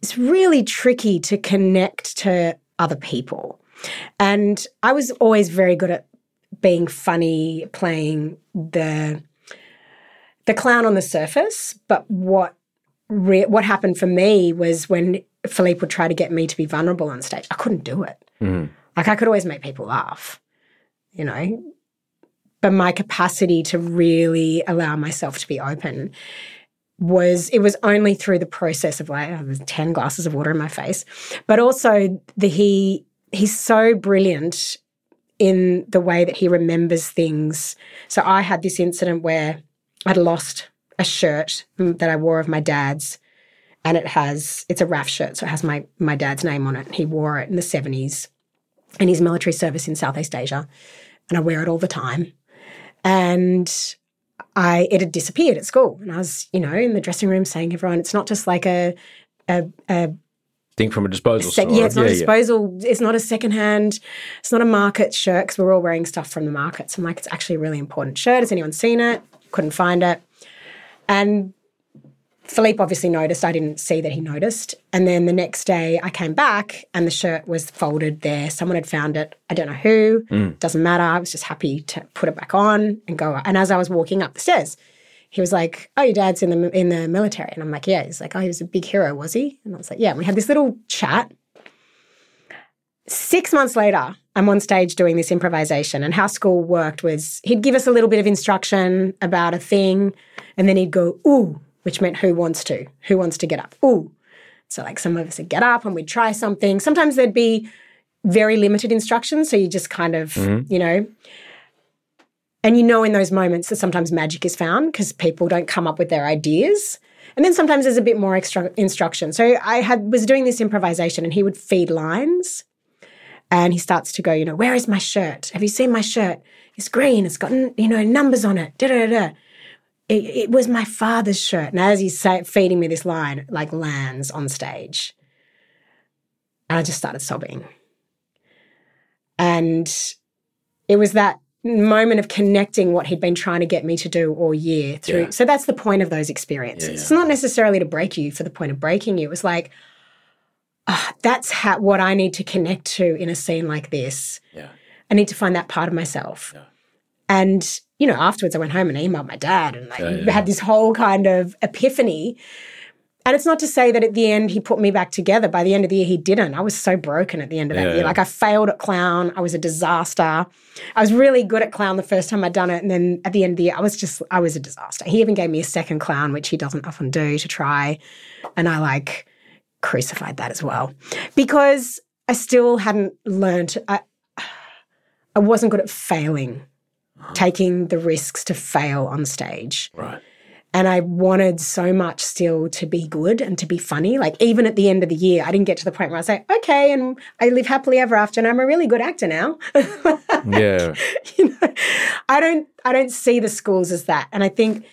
it's really tricky to connect to other people. And I was always very good at being funny, playing the the clown on the surface. But what re- what happened for me was when Philippe would try to get me to be vulnerable on stage, I couldn't do it. Mm. Like I could always make people laugh, you know. But my capacity to really allow myself to be open was it was only through the process of like oh, there's 10 glasses of water in my face but also the he he's so brilliant in the way that he remembers things so i had this incident where i'd lost a shirt that i wore of my dad's and it has it's a RAF shirt so it has my my dad's name on it he wore it in the 70s in his military service in southeast asia and i wear it all the time and I it had disappeared at school, and I was, you know, in the dressing room saying, "Everyone, it's not just like a, a, a Think from a disposal sec- store. yeah, it's not a disposal, it's not a secondhand, it's not a market shirt because we're all wearing stuff from the markets. I'm like, it's actually a really important shirt. Has anyone seen it? Couldn't find it, and Philippe obviously noticed. I didn't see that he noticed. And then the next day I came back and the shirt was folded there. Someone had found it. I don't know who. Mm. Doesn't matter. I was just happy to put it back on and go. And as I was walking up the stairs, he was like, "Oh, your dad's in the in the military." And I'm like, "Yeah." He's like, "Oh, he was a big hero, was he?" And I was like, "Yeah." And we had this little chat. Six months later, I'm on stage doing this improvisation, and how school worked was he'd give us a little bit of instruction about a thing, and then he'd go, "Ooh," which meant who wants to, who wants to get up, "Ooh." So like some of us would get up and we'd try something. Sometimes there'd be very limited instructions, so you just kind of, mm-hmm. you know, and you know in those moments that sometimes magic is found because people don't come up with their ideas. And then sometimes there's a bit more extra instruction. So I had was doing this improvisation and he would feed lines and he starts to go, you know, where is my shirt? Have you seen my shirt? It's green. It's got, you know, numbers on it. Da, da, da. It, it was my father's shirt. And as he's say, feeding me this line, like lands on stage. And I just started sobbing. And it was that moment of connecting what he'd been trying to get me to do all year through. Yeah. So that's the point of those experiences. Yeah, yeah. It's not necessarily to break you for the point of breaking you. It was like, ah, that's how, what I need to connect to in a scene like this. Yeah. I need to find that part of myself. Yeah. And, you know, afterwards I went home and emailed my dad and like Yeah, yeah. had this whole kind of epiphany. And it's not to say that at the end he put me back together. By the end of the year, he didn't. I was so broken at the end of that Yeah, year. Like I failed at clown. I was a disaster. I was really good at clown the first time I'd done it. And then at the end of the year, I was just, I was a disaster. He even gave me a second clown, which he doesn't often do to try. And I like crucified that as well because I still hadn't learned. I, I wasn't good at failing, uh-huh. taking the risks to fail on stage. Right. And I wanted so much still to be good and to be funny. Like even at the end of the year, I didn't get to the point where I say, okay, and I live happily ever after, and I'm a really good actor now. Yeah. you know, I don't I don't see the schools as that. And I think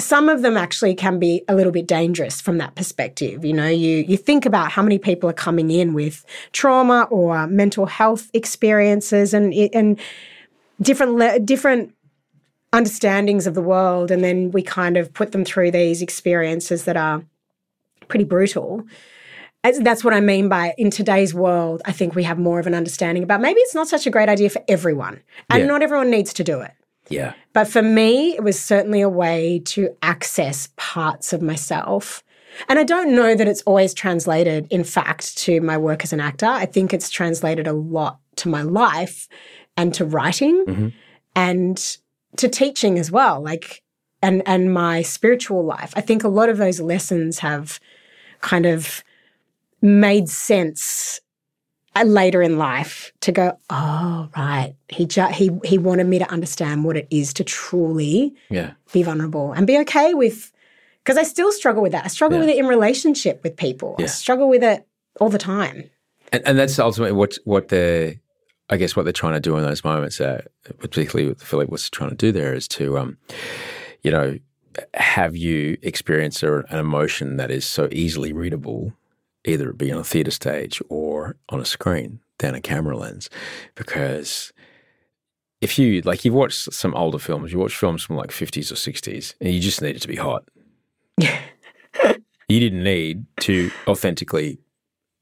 some of them actually can be a little bit dangerous from that perspective. You know, you you think about how many people are coming in with trauma or mental health experiences and and different le- different understandings of the world and then we kind of put them through these experiences that are pretty brutal. As- That's what I mean by in today's world, I think we have more of an understanding about maybe it's not such a great idea for everyone. And Yeah. not everyone needs to do it. Yeah. But for me, it was certainly a way to access parts of myself. And I don't know that it's always translated, in fact, to my work as an actor. I think it's translated a lot to my life and to writing mm-hmm. and to teaching as well, like and and my spiritual life. I think a lot of those lessons have kind of made sense later in life to go, oh right, he ju- he he wanted me to understand what it is to truly Yeah. be vulnerable and be okay with because I still struggle with that. I struggle Yeah. with it in relationship with people. I struggle with it all the time. And, and that's ultimately what what they're, I guess, what they're trying to do in those moments. Uh, particularly what Philip was trying to do there is to, um, you know, have you experience a, an emotion that is so easily readable, either it be on a theatre stage or on a screen down a camera lens, because if you like, you've watched some older films, you watch films from like fifties or sixties, and you just need it to be hot. you didn't need to authentically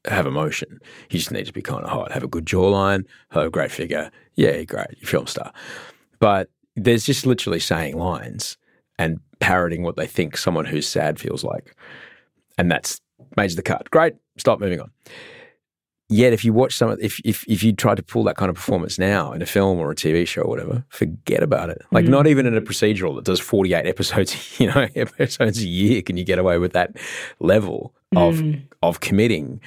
have emotion. You just need to be kind of hot, have a good jawline, have a great figure. Yeah, great, you're film star. But there's just literally saying lines and parroting what they think someone who's sad feels like. And that's major the cut. Great, stop moving on. Yet if you watch some of if if if you try to pull that kind of performance now in a film or a TV show or whatever, forget about it. Like hmm. not even in a procedural that does 48 episodes, you know, episodes a year can you get away with that level of hmm. of committing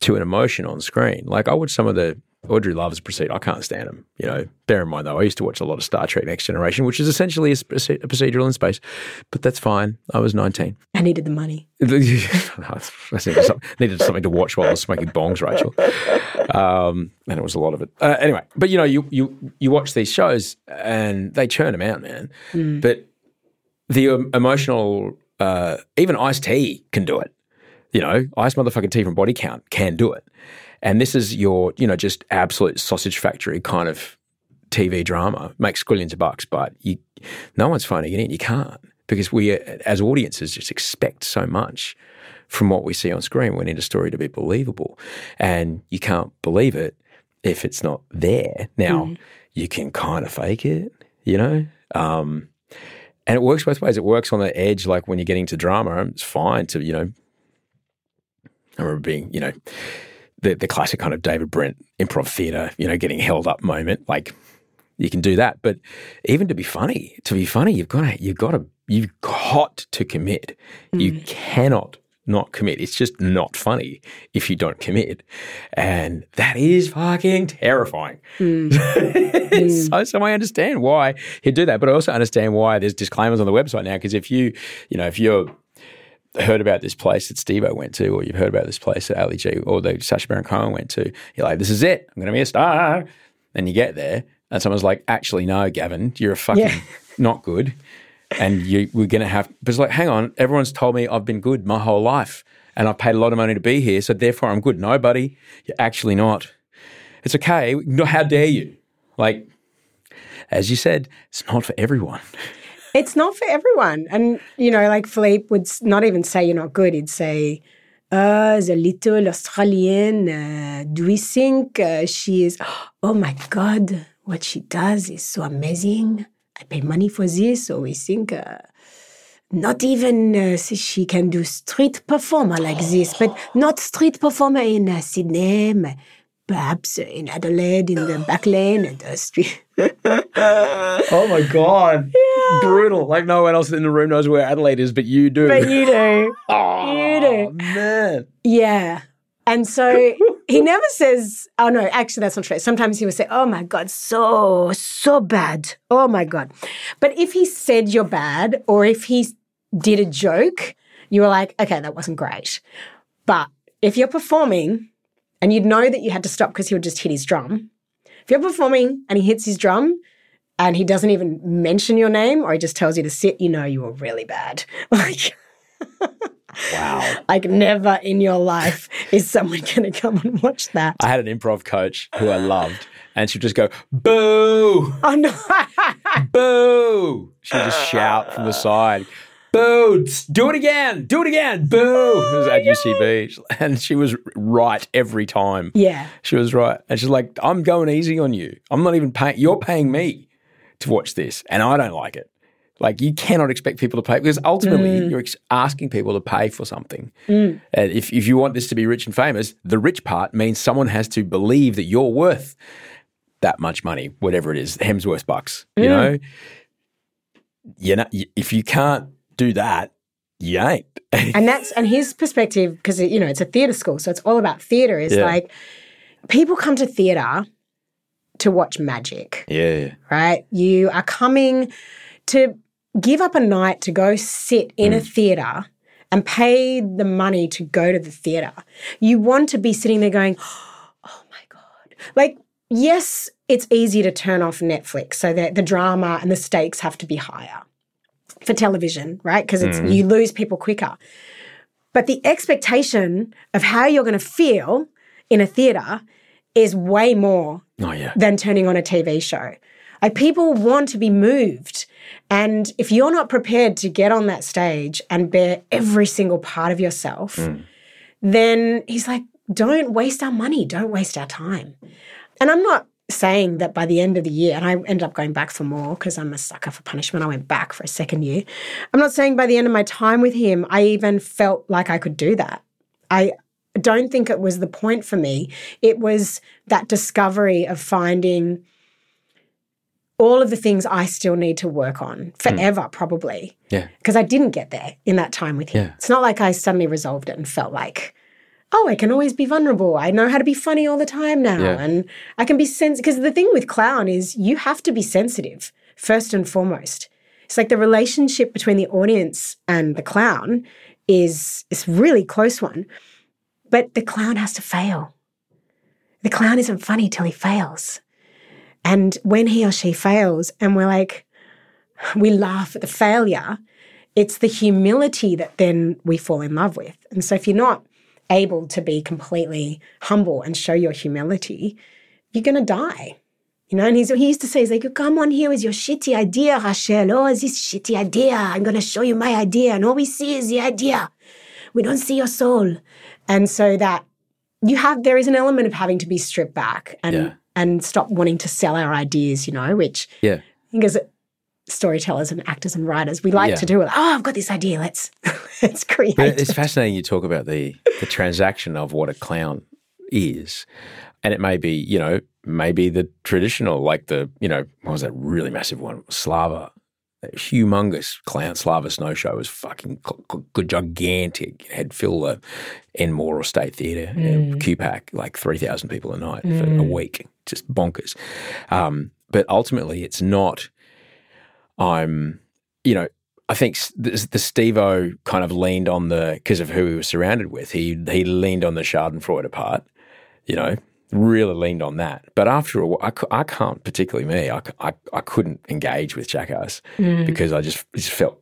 to an emotion on screen. Like I watch some of the Audrey Love's a proceed. I can't stand them. You know, bear in mind though, I used to watch a lot of Star Trek Next Generation, which is essentially a, procedural in space. But that's fine. I was 19. I needed the money. I needed, some, needed something to watch while I was smoking bongs, Rachael. Um, and it was a lot of it. Uh, anyway, but you know, you you you watch these shows and they churn them out, man. But the um, emotional, uh, even Ice T can do it. You know, Ice motherfucking T from Body Count can do it. And this is your, you know, just absolute sausage factory kind of TV drama. Makes squillions of bucks, but you, no one's finding it in. You can't because we, as audiences, just expect so much from what we see on screen. We need a story to be believable, and you can't believe it if it's not there. Now, you can kind of fake it, you know. Um, and it works both ways. It works on the edge, like when you're getting to drama, it's fine to, you know, I remember being, you know, the, the classic kind of David Brent improv theatre, you know, getting held up moment. Like you can do that, but even to be funny, to be funny, you've got to, you've got to, you've got to commit. You mm. cannot not commit. It's just not funny if you don't commit, and that is fucking terrifying. Mm. Mm. so, so I understand why he'd do that, but I also understand why there's disclaimers on the website now. Because if you, you know, if you're heard about this place that Steve went to, or you've heard about this place that Ali G or that Sacha Baron Cohen went to, you're like, this is it. I'm going to be a star. And you get there, and someone's like, actually, no, Gavin, you're a fucking Yeah. not good. And you, we're going to have, but it's like, hang on, everyone's told me I've been good my whole life and I've paid a lot of money to be here. So therefore I'm good. No, buddy, you're actually not. It's okay. No, How dare you? Like, as you said, it's not for everyone. It's not for everyone. And, you know, like Philippe would not even say you're not good. He'd say, uh, the little Australian, uh, do we think uh, she is, oh my God, what she does is so amazing. I pay money for this. So we think, uh, not even uh, she can do street performer like this, but not street performer in uh, Sydney, perhaps uh, in Adelaide in the back lane and the street. Oh my God. Brutal. Like no one else in the room knows where Adelaide is, but you do. but you do. oh, you do. man. Yeah. And so he never says, oh no, actually, that's not true. Sometimes he would say, oh my God, so, so bad. Oh my God. But if he said you're bad or if he did a joke, you were like, okay, that wasn't great. But if you're performing and you'd know that you had to stop because he would just hit his drum, if you're performing and he hits his drum and he doesn't even mention your name or he just tells you to sit, you know you were really bad. Like, Wow. like never in your life is someone going to come and watch that. I had an improv coach who I loved, and she'd just go, boo, Oh no! boo. She'd just shout from the side, boo, do it again, do it again, boo. it was at UCB. And she was right every time. yeah, She was right. And she's like, I'm going easy on you. I'm not even paying, you're paying me to watch this, and I don't like it. Like you cannot expect people to pay because ultimately Mm. you're ex- asking people to pay for something. And if if you want this to be rich and famous, the rich part means someone has to believe that you're worth that much money, whatever it is, Hemsworth bucks. Mm. You know, you know, y- if you can't do that, you ain't. and that's and his perspective because you know it's a theatre school so it's all about theatre is Yeah. like people come to theatre to watch magic. Yeah, right? You are coming to give up a night to go sit in a mm. theatre and pay the money to go to the theatre. You want to be sitting there going oh my god. Like yes it's easy to turn off netflix so that the drama and the stakes have to be higher for television, right? Because it's you mm. lose people quicker. But the expectation of how you're going to feel in a theater is way more oh yeah, than turning on a TV show. Like people want to be moved. And if you're not prepared to get on that stage and bear every single part of yourself, mm. then he's like, don't waste our money, don't waste our time. And I'm not saying that by the end of the year, and I ended up going back for more because I'm a sucker for punishment. I went back for a second year. I'm not saying by the end of my time with him, I even felt like I could do that. I don't think it was the point for me. It was that discovery of finding all of the things I still need to work on forever, hmm. probably, yeah, because I didn't get there in that time with him. Yeah. It's not like I suddenly resolved it and felt like, oh, I can always be vulnerable. I know how to be funny all the time now. Yeah. And I can be sensitive. Because the thing with clown is you have to be sensitive first and foremost. It's like the relationship between the audience and the clown is is a really close one. But the clown has to fail. The clown isn't funny till he fails. And when he or she fails, and we're like, we laugh at the failure, it's the humility that then we fall in love with. And so if you're not able to be completely humble and show your humility, you're going to die. You know, and he's, he used to say, he's like, come on here with your shitty idea, Rachael. Oh, is this shitty idea? I'm going to show you my idea. And all we see is the idea. We don't see your soul. And so that you have, there is an element of having to be stripped back and, Yeah. and stop wanting to sell our ideas, you know, which yeah. I think as storytellers and actors and writers, we like Yeah. to do it. Oh, I've got this idea. Let's let's create. But it. it's fascinating you talk about the the transaction of what a clown is. And it may be, you know, maybe the traditional, like the, you know, what was that really massive one? Slava. That humongous clown Slava snow show was fucking cl- gigantic. It had filled the Enmore or State Theatre in QPAC, like 3,000 people a night for a mm. week. Just bonkers. Um, but ultimately, it's not, I'm, you know, I think the, the Steve-O kind of leaned on the because of who he was surrounded with. He he leaned on the Schadenfreude part, you know, really leaned on that. But after a while, I, I can't, particularly me, I, I, I couldn't engage with Jackass mm. because I just just felt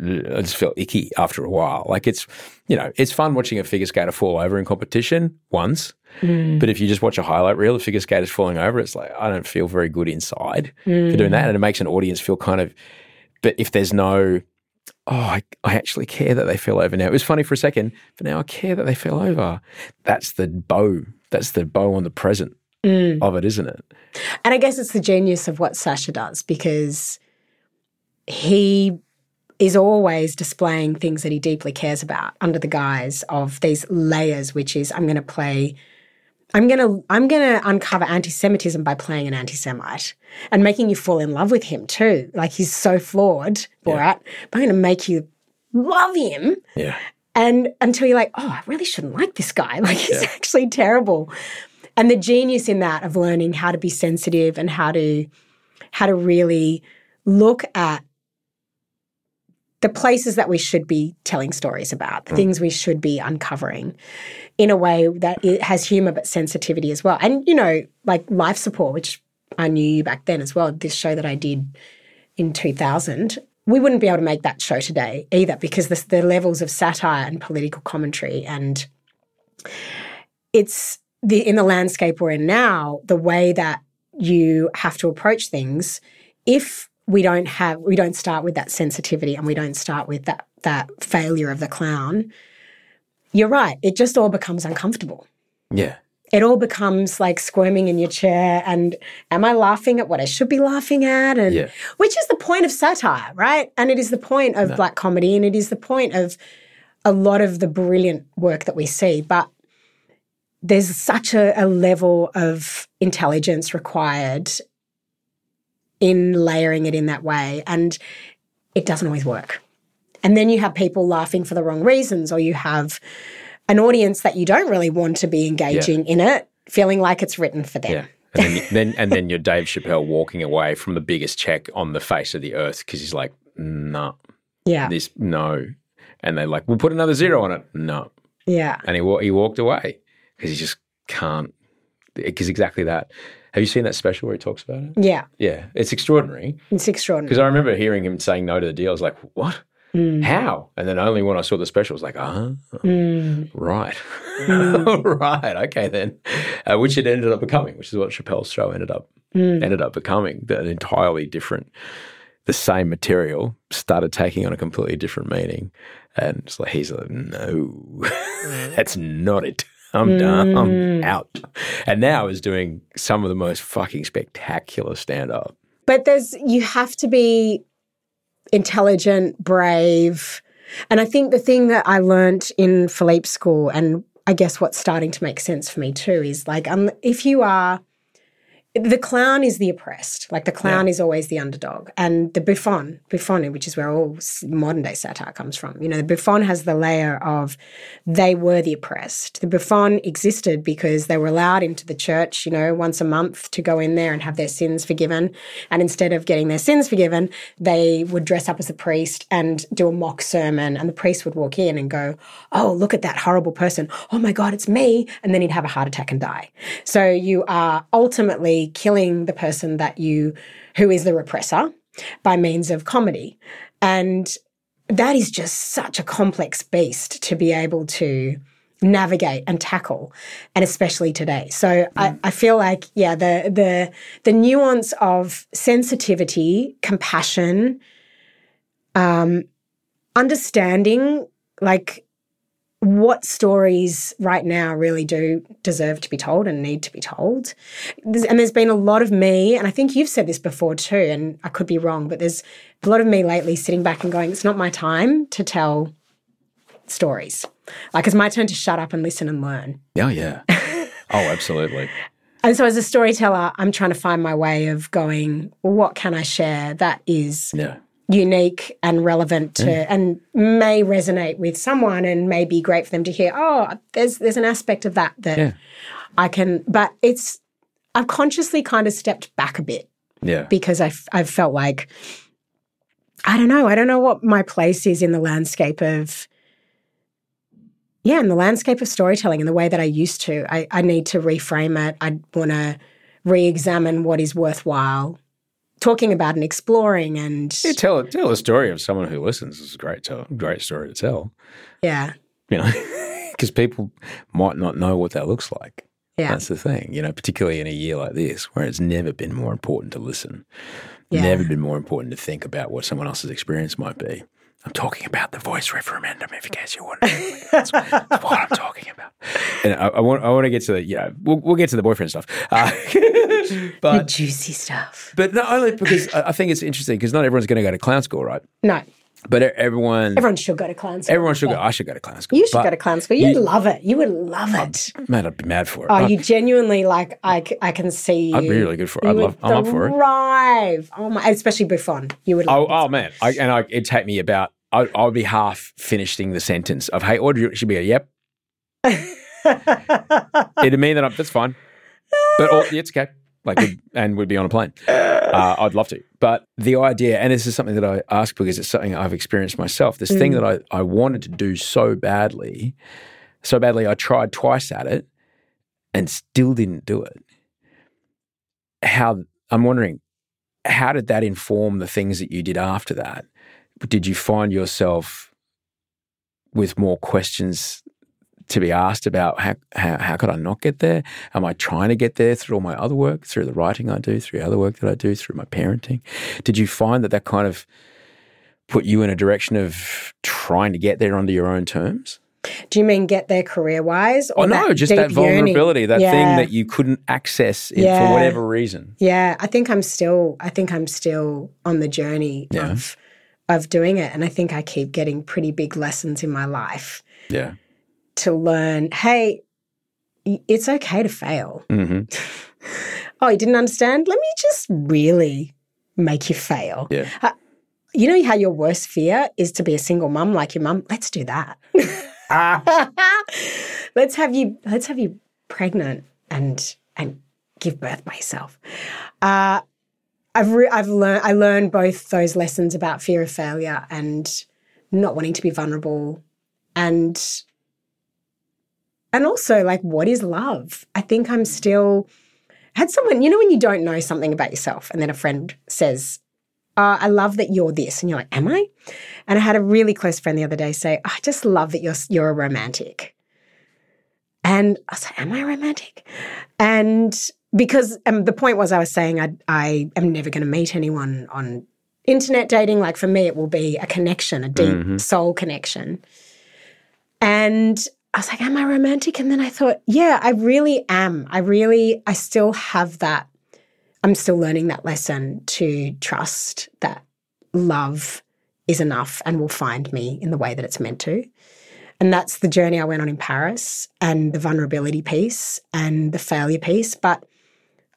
I just felt icky after a while. Like it's you know it's fun watching a figure skater fall over in competition once. Mm. But if you just watch a highlight reel of figure skaters falling over, it's like I don't feel very good inside for doing that, and it makes an audience feel kind of. But if there's no, oh, I, I actually care that they fell over now. It was funny for a second, but now I care that they fell over. That's the bow. That's the bow on the present mm. of it, isn't it? And I guess it's the genius of what Sacha does because he is always displaying things that he deeply cares about under the guise of these layers, which is I'm going to play. I'm gonna I'm gonna uncover anti-Semitism by playing an anti-Semite and making you fall in love with him too. Like he's so flawed, Borat, but I'm gonna make you love him Yeah. and until you're like, oh, I really shouldn't like this guy. Like he's actually terrible. And the genius in that of learning how to be sensitive and how to how to really look at the places that we should be telling stories about, the mm. things we should be uncovering in a way that it has humor but sensitivity as well. And you know, like life support, which I knew you back then as well, this show that I did in 2000, we wouldn't be able to make that show today either because the, the levels of satire and political commentary and it's the in the landscape we're in now, the way that you have to approach things, if we don't have we don't start with that sensitivity and we don't start with that that failure of the clown, you're right. It just all becomes uncomfortable. Yeah. it all becomes like squirming in your chair and am I laughing at what I should be laughing at? And Yeah. which is the point of satire, right? And it is the point of black comedy and it is the point of a lot of the brilliant work that we see. But there's such a, a level of intelligence required in layering it in that way. And it doesn't always work. And then you have people laughing for the wrong reasons, or you have an audience that you don't really want to be engaging in it, feeling like it's written for them. Yeah. And then, then and then you're Dave Chappelle walking away from the biggest check on the face of the earth because he's like, no, Yeah. this no, and they're like, we'll put another zero on it. No, Yeah. and he he walked away because he just can't. Because exactly that. Have you seen that special where he talks about it? Yeah. Yeah, it's extraordinary. It's extraordinary. Because I remember hearing him saying no to the deal. I was like, what? Mm. How? And then only when I saw the special, I was like, ah, Mm. right. Mm. right. Okay, then. Uh, which it ended up becoming, which is what Chappelle's show ended up Mm. ended up becoming. An entirely different, the same material started taking on a completely different meaning. And it's like, he's like, no, that's not it. I'm done. Mm. I'm out. And now is doing some of the most fucking spectacular stand up. But there's you have to be intelligent, brave. And I think the thing that I learned in Philippe's school, and I guess what's starting to make sense for me too, is like um, if you are the clown is the oppressed. Like the clown is always the underdog, and the Bouffon, Bouffon, which is where all modern day satire comes from. You know, the Bouffon has the layer of they were the oppressed. The Bouffon existed because they were allowed into the church, you know, once a month to go in there and have their sins forgiven. And instead of getting their sins forgiven, they would dress up as a priest and do a mock sermon, and the priest would walk in and go, "Oh, look at that horrible person! Oh my God, it's me!" And then he'd have a heart attack and die. So you are ultimately killing the person that you, who is the repressor, by means of comedy, and that is just such a complex beast to be able to navigate and tackle and especially today. So I, I feel like yeah the the the nuance of sensitivity compassion um understanding like what stories right now really do deserve to be told and need to be told. There's- And there's been a lot of me, and I think you've said this before too, and I could be wrong, but there's a lot of me lately sitting back and going, it's not my time to tell stories. Like it's my turn to shut up and listen and learn. Oh, yeah. oh, absolutely. And so as a storyteller, I'm trying to find my way of going, well, what can I share that is Yeah. Unique and relevant to and may resonate with someone and may be great for them to hear oh there's there's an aspect of that that Yeah. i can but it's i've consciously kind of stepped back a bit Yeah. because i've i've felt like i don't know i don't know what my place is in the landscape of yeah in the landscape of storytelling in the way that i used to i, I need to reframe it i want to re-examine what is worthwhile talking about and exploring and Yeah, tell tell a story of someone who listens. is a great tell, great story to tell. yeah You know, because people might not know what that looks like. yeah That's the thing. You know, particularly in a year like this, where it's never been more important to listen. Yeah. Never been more important to think about what someone else's experience might be. I'm talking about the voice referendum, if in case you want. That's, that's what I'm talking about. And I, I want I want to get to the yeah. We'll, we'll get to the boyfriend stuff. Uh, the but juicy stuff. but not only because I I think it's interesting because not everyone's going to go to clown school, right? No, But everyone, everyone should go to clown school. everyone should go. I should go to clown school. You should go to clown school. You'd you- love it. You would love it. Man, I'd be mad for it. Oh, I'd, you genuinely like. I, I can see you. I'd be really good for it. You I'd love, I'm up for it. thrive. Oh my! Especially Bouffon. You would. Oh, oh man, I, and I, it'd take me about. I, I would be half finishing the sentence of "Hey, or should be a yep." It'd mean that I'm, that's fine, but oh, yeah, it's okay. Like, and we'd be on a plane. Uh, I'd love to, but the idea, and this is something that I ask because it's something I've experienced myself. This thing that I, I wanted to do so badly, so badly, I tried twice at it, and still didn't do it. How I'm wondering, how did that inform the things that you did after that? Did you find yourself with more questions to be asked about how, how, how could I not get there? Am I trying to get there through all my other work, through the writing I do, through other work that I do, through my parenting? Did you find that that kind of put you in a direction of trying to get there under your own terms? Do you mean get there career wise? Oh no, just that vulnerability, that yeah. thing that you couldn't access Yeah. for whatever reason. Yeah, I think I'm still. I think I'm still on the journey Yeah. of of doing it, and I think I keep getting pretty big lessons in my life Yeah. To learn. Hey, it's okay to fail. hmm Oh, you didn't understand? Let me just really make you fail. Yeah. Uh, you know how your worst fear is to be a single mum like your mum? Let's do that. let's have you let's have you pregnant and and give birth by yourself. Uh, I've re- I've learned I learned both those lessons about fear of failure and not wanting to be vulnerable and and also like what is love? I think I'm still had someone, you know, when you don't know something about yourself, and then a friend says, uh, I love that you're this. And you're like, Am I? And I had a really close friend the other day say, I just love that you're, you're a romantic. And I was like, Am I romantic? And because um, the point was, I was saying, I, I am never going to meet anyone on internet dating. Like for me, it will be a connection, a deep soul connection. And I was like, Am I romantic? And then I thought, Yeah, I really am. I really, I still have that. I'm still learning that lesson to trust that love is enough and will find me in the way that it's meant to. And that's the journey I went on in Paris and the vulnerability piece and the failure piece. But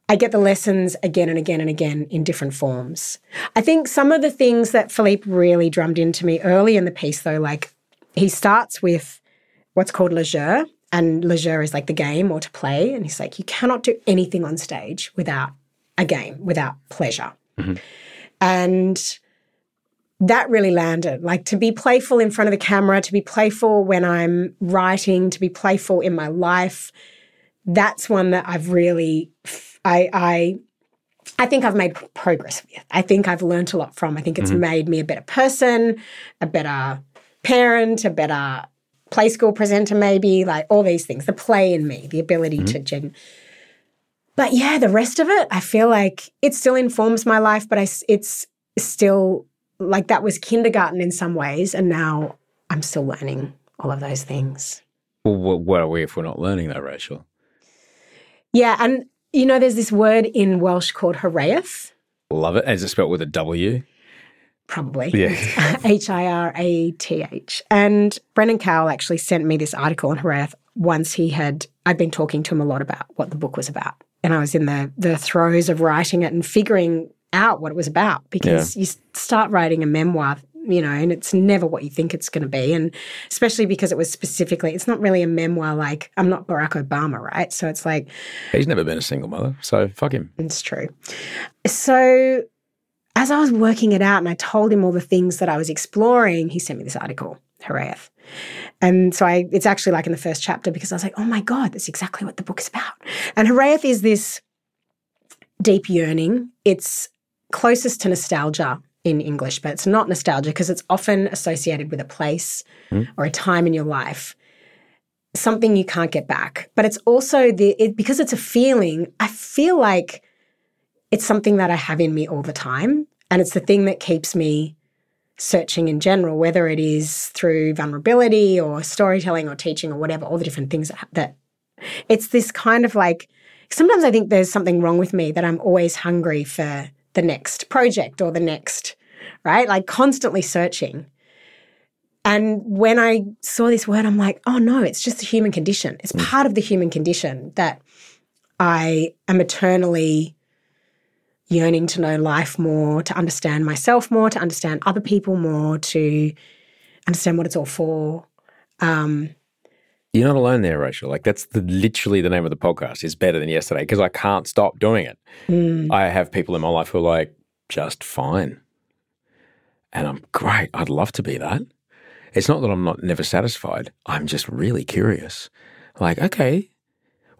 I get the lessons again and again and again in different forms. I think some of the things that Philippe really drummed into me early in the piece, though, like he starts with what's called le jeu, and le jeu is like the game or to play. And he's like, you cannot do anything on stage without a game, without pleasure. Mm-hmm. And that really landed. Like to be playful in front of the camera, to be playful when I'm writing, to be playful in my life. That's one that I've really, I, I, I think I've made progress with. I think I've learned a lot from. I think it's mm-hmm. made me a better person, a better parent, a better play school presenter, maybe like all these things. The play in me, the ability to mm-hmm. gen. But yeah, the rest of it, I feel like it still informs my life, but I, it's still like that was kindergarten in some ways, and now I'm still learning all of those things. Well, what, are we if we're not learning that, Rachael? Yeah, and you know, there's this word in Welsh called Hiraeth, Love it. And it. Is it spelled with a W? Probably. Yeah. H I R A T H. And Brendan Cowell actually sent me this article on Hiraeth once he had, I'd been talking to him a lot about what the book was about. And I was in the, the throes of writing it and figuring out what it was about because you start writing a memoir, you know, and it's never what you think it's going to be. And especially because it was specifically, it's not really a memoir like, I'm not Barack Obama, right? So it's like, He's never been a single mother, so fuck him. it's true. So, as I was working it out and I told him all the things that I was exploring, he sent me this article, Hiraeth. And so I it's actually like in the first chapter because I was like, oh my God, that's exactly what the book is about. And Hiraeth is this deep yearning. It's closest to nostalgia in English, but it's not nostalgia because it's often associated with a place hmm. or a time in your life something you can't get back. But it's also the it, because it's a feeling. I feel like it's something that I have in me all the time, and it's the thing that keeps me searching in general, whether it is through vulnerability or storytelling or teaching or whatever. All the different things that, that it's this kind of like. Sometimes I think there's something wrong with me that I'm always hungry for the next project or the next, right? Like constantly searching. And when I saw this word, I'm like, oh no, it's just the human condition. It's mm. part of the human condition that I am eternally yearning to know life more, to understand myself more, to understand other people more, to understand what it's all for. Um, You're not alone there, Rachael. Like that's the, literally the name of the podcast. Is better than yesterday because I can't stop doing it. mm, I have people in my life who are like just fine, and I'm great. I'd love to be that. It's not that I'm not never satisfied. I'm just really curious. Like, okay,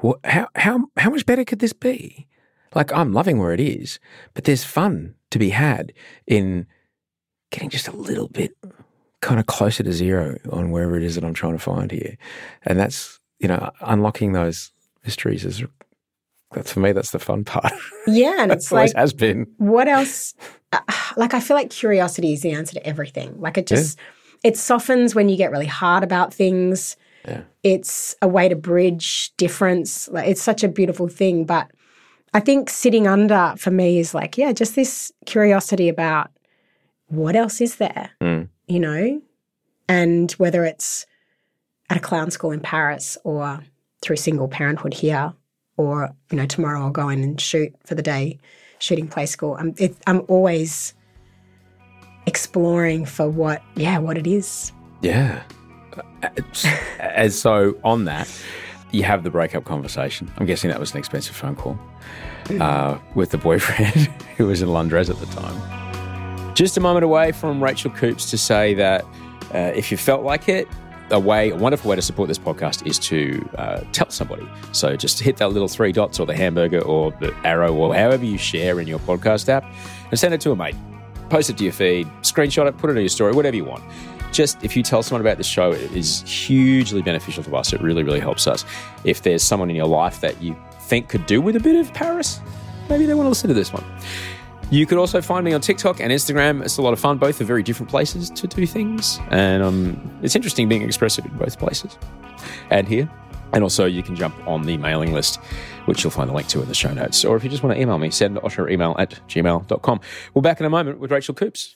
well, how how how much better could this be? Like, I'm loving where it is, but there's fun to be had in getting just a little bit kind of closer to zero on wherever it is that I'm trying to find here, and that's you know unlocking those mysteries is that's for me that's the fun part. yeah, and it's like, has been. what else? Uh, like, I feel like curiosity is the answer to everything. Like, it just, it softens when you get really hard about things. Yeah. It's a way to bridge difference. Like, it's such a beautiful thing. But I think sitting under for me is like, yeah, just this curiosity about what else is there, Mm. you know? And whether it's at a clown school in Paris or through single parenthood here, or, you know, tomorrow I'll go in and shoot for the day, shooting play school. I'm, it, I'm always exploring for what, yeah, what it is. Yeah. As so on that, you have the breakup conversation. I'm guessing that was an expensive phone call uh, with the boyfriend who was in Londres at the time. Just a moment away from Rachael Coopes to say that uh, if you felt like it, a way, a wonderful way to support this podcast is to uh, tell somebody. So just hit that little three dots or the hamburger or the arrow or however you share in your podcast app and send it to a mate. Post it to your feed, screenshot it, put it in your story, whatever you want. Just if you tell someone about this show, it is hugely beneficial to us. It really, really helps us. If there's someone in your life that you think could do with a bit of Paris, maybe they want to listen to this one. You could also find me on TikTok and Instagram. It's a lot of fun. Both are very different places to do things. And um, it's interesting being expressive in both places and here. And also, you can jump on the mailing list, which you'll find the link to in the show notes. Or if you just want to email me, send Osher email at gmail.com. We're back in a moment with Rachael Coopes.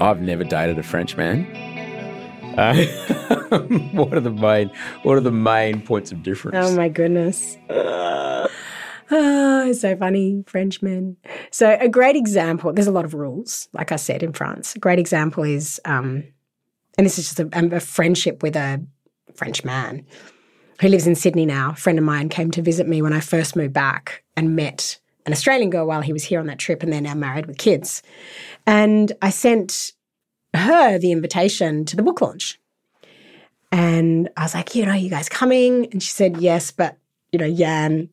I've never dated a French man. Uh, what are the main What are the main points of difference? Oh my goodness. Ah, it's so funny, Frenchmen. So a great example, there's a lot of rules, like I said, in France. A great example is, um, and this is just a, a friendship with a French man who lives in Sydney now. A friend of mine came to visit me when I first moved back and met an Australian girl while he was here on that trip, and they're now married with kids. And I sent her the invitation to the book launch. And I was like, you know, you guys coming? And she said, yes, but, you know, Jan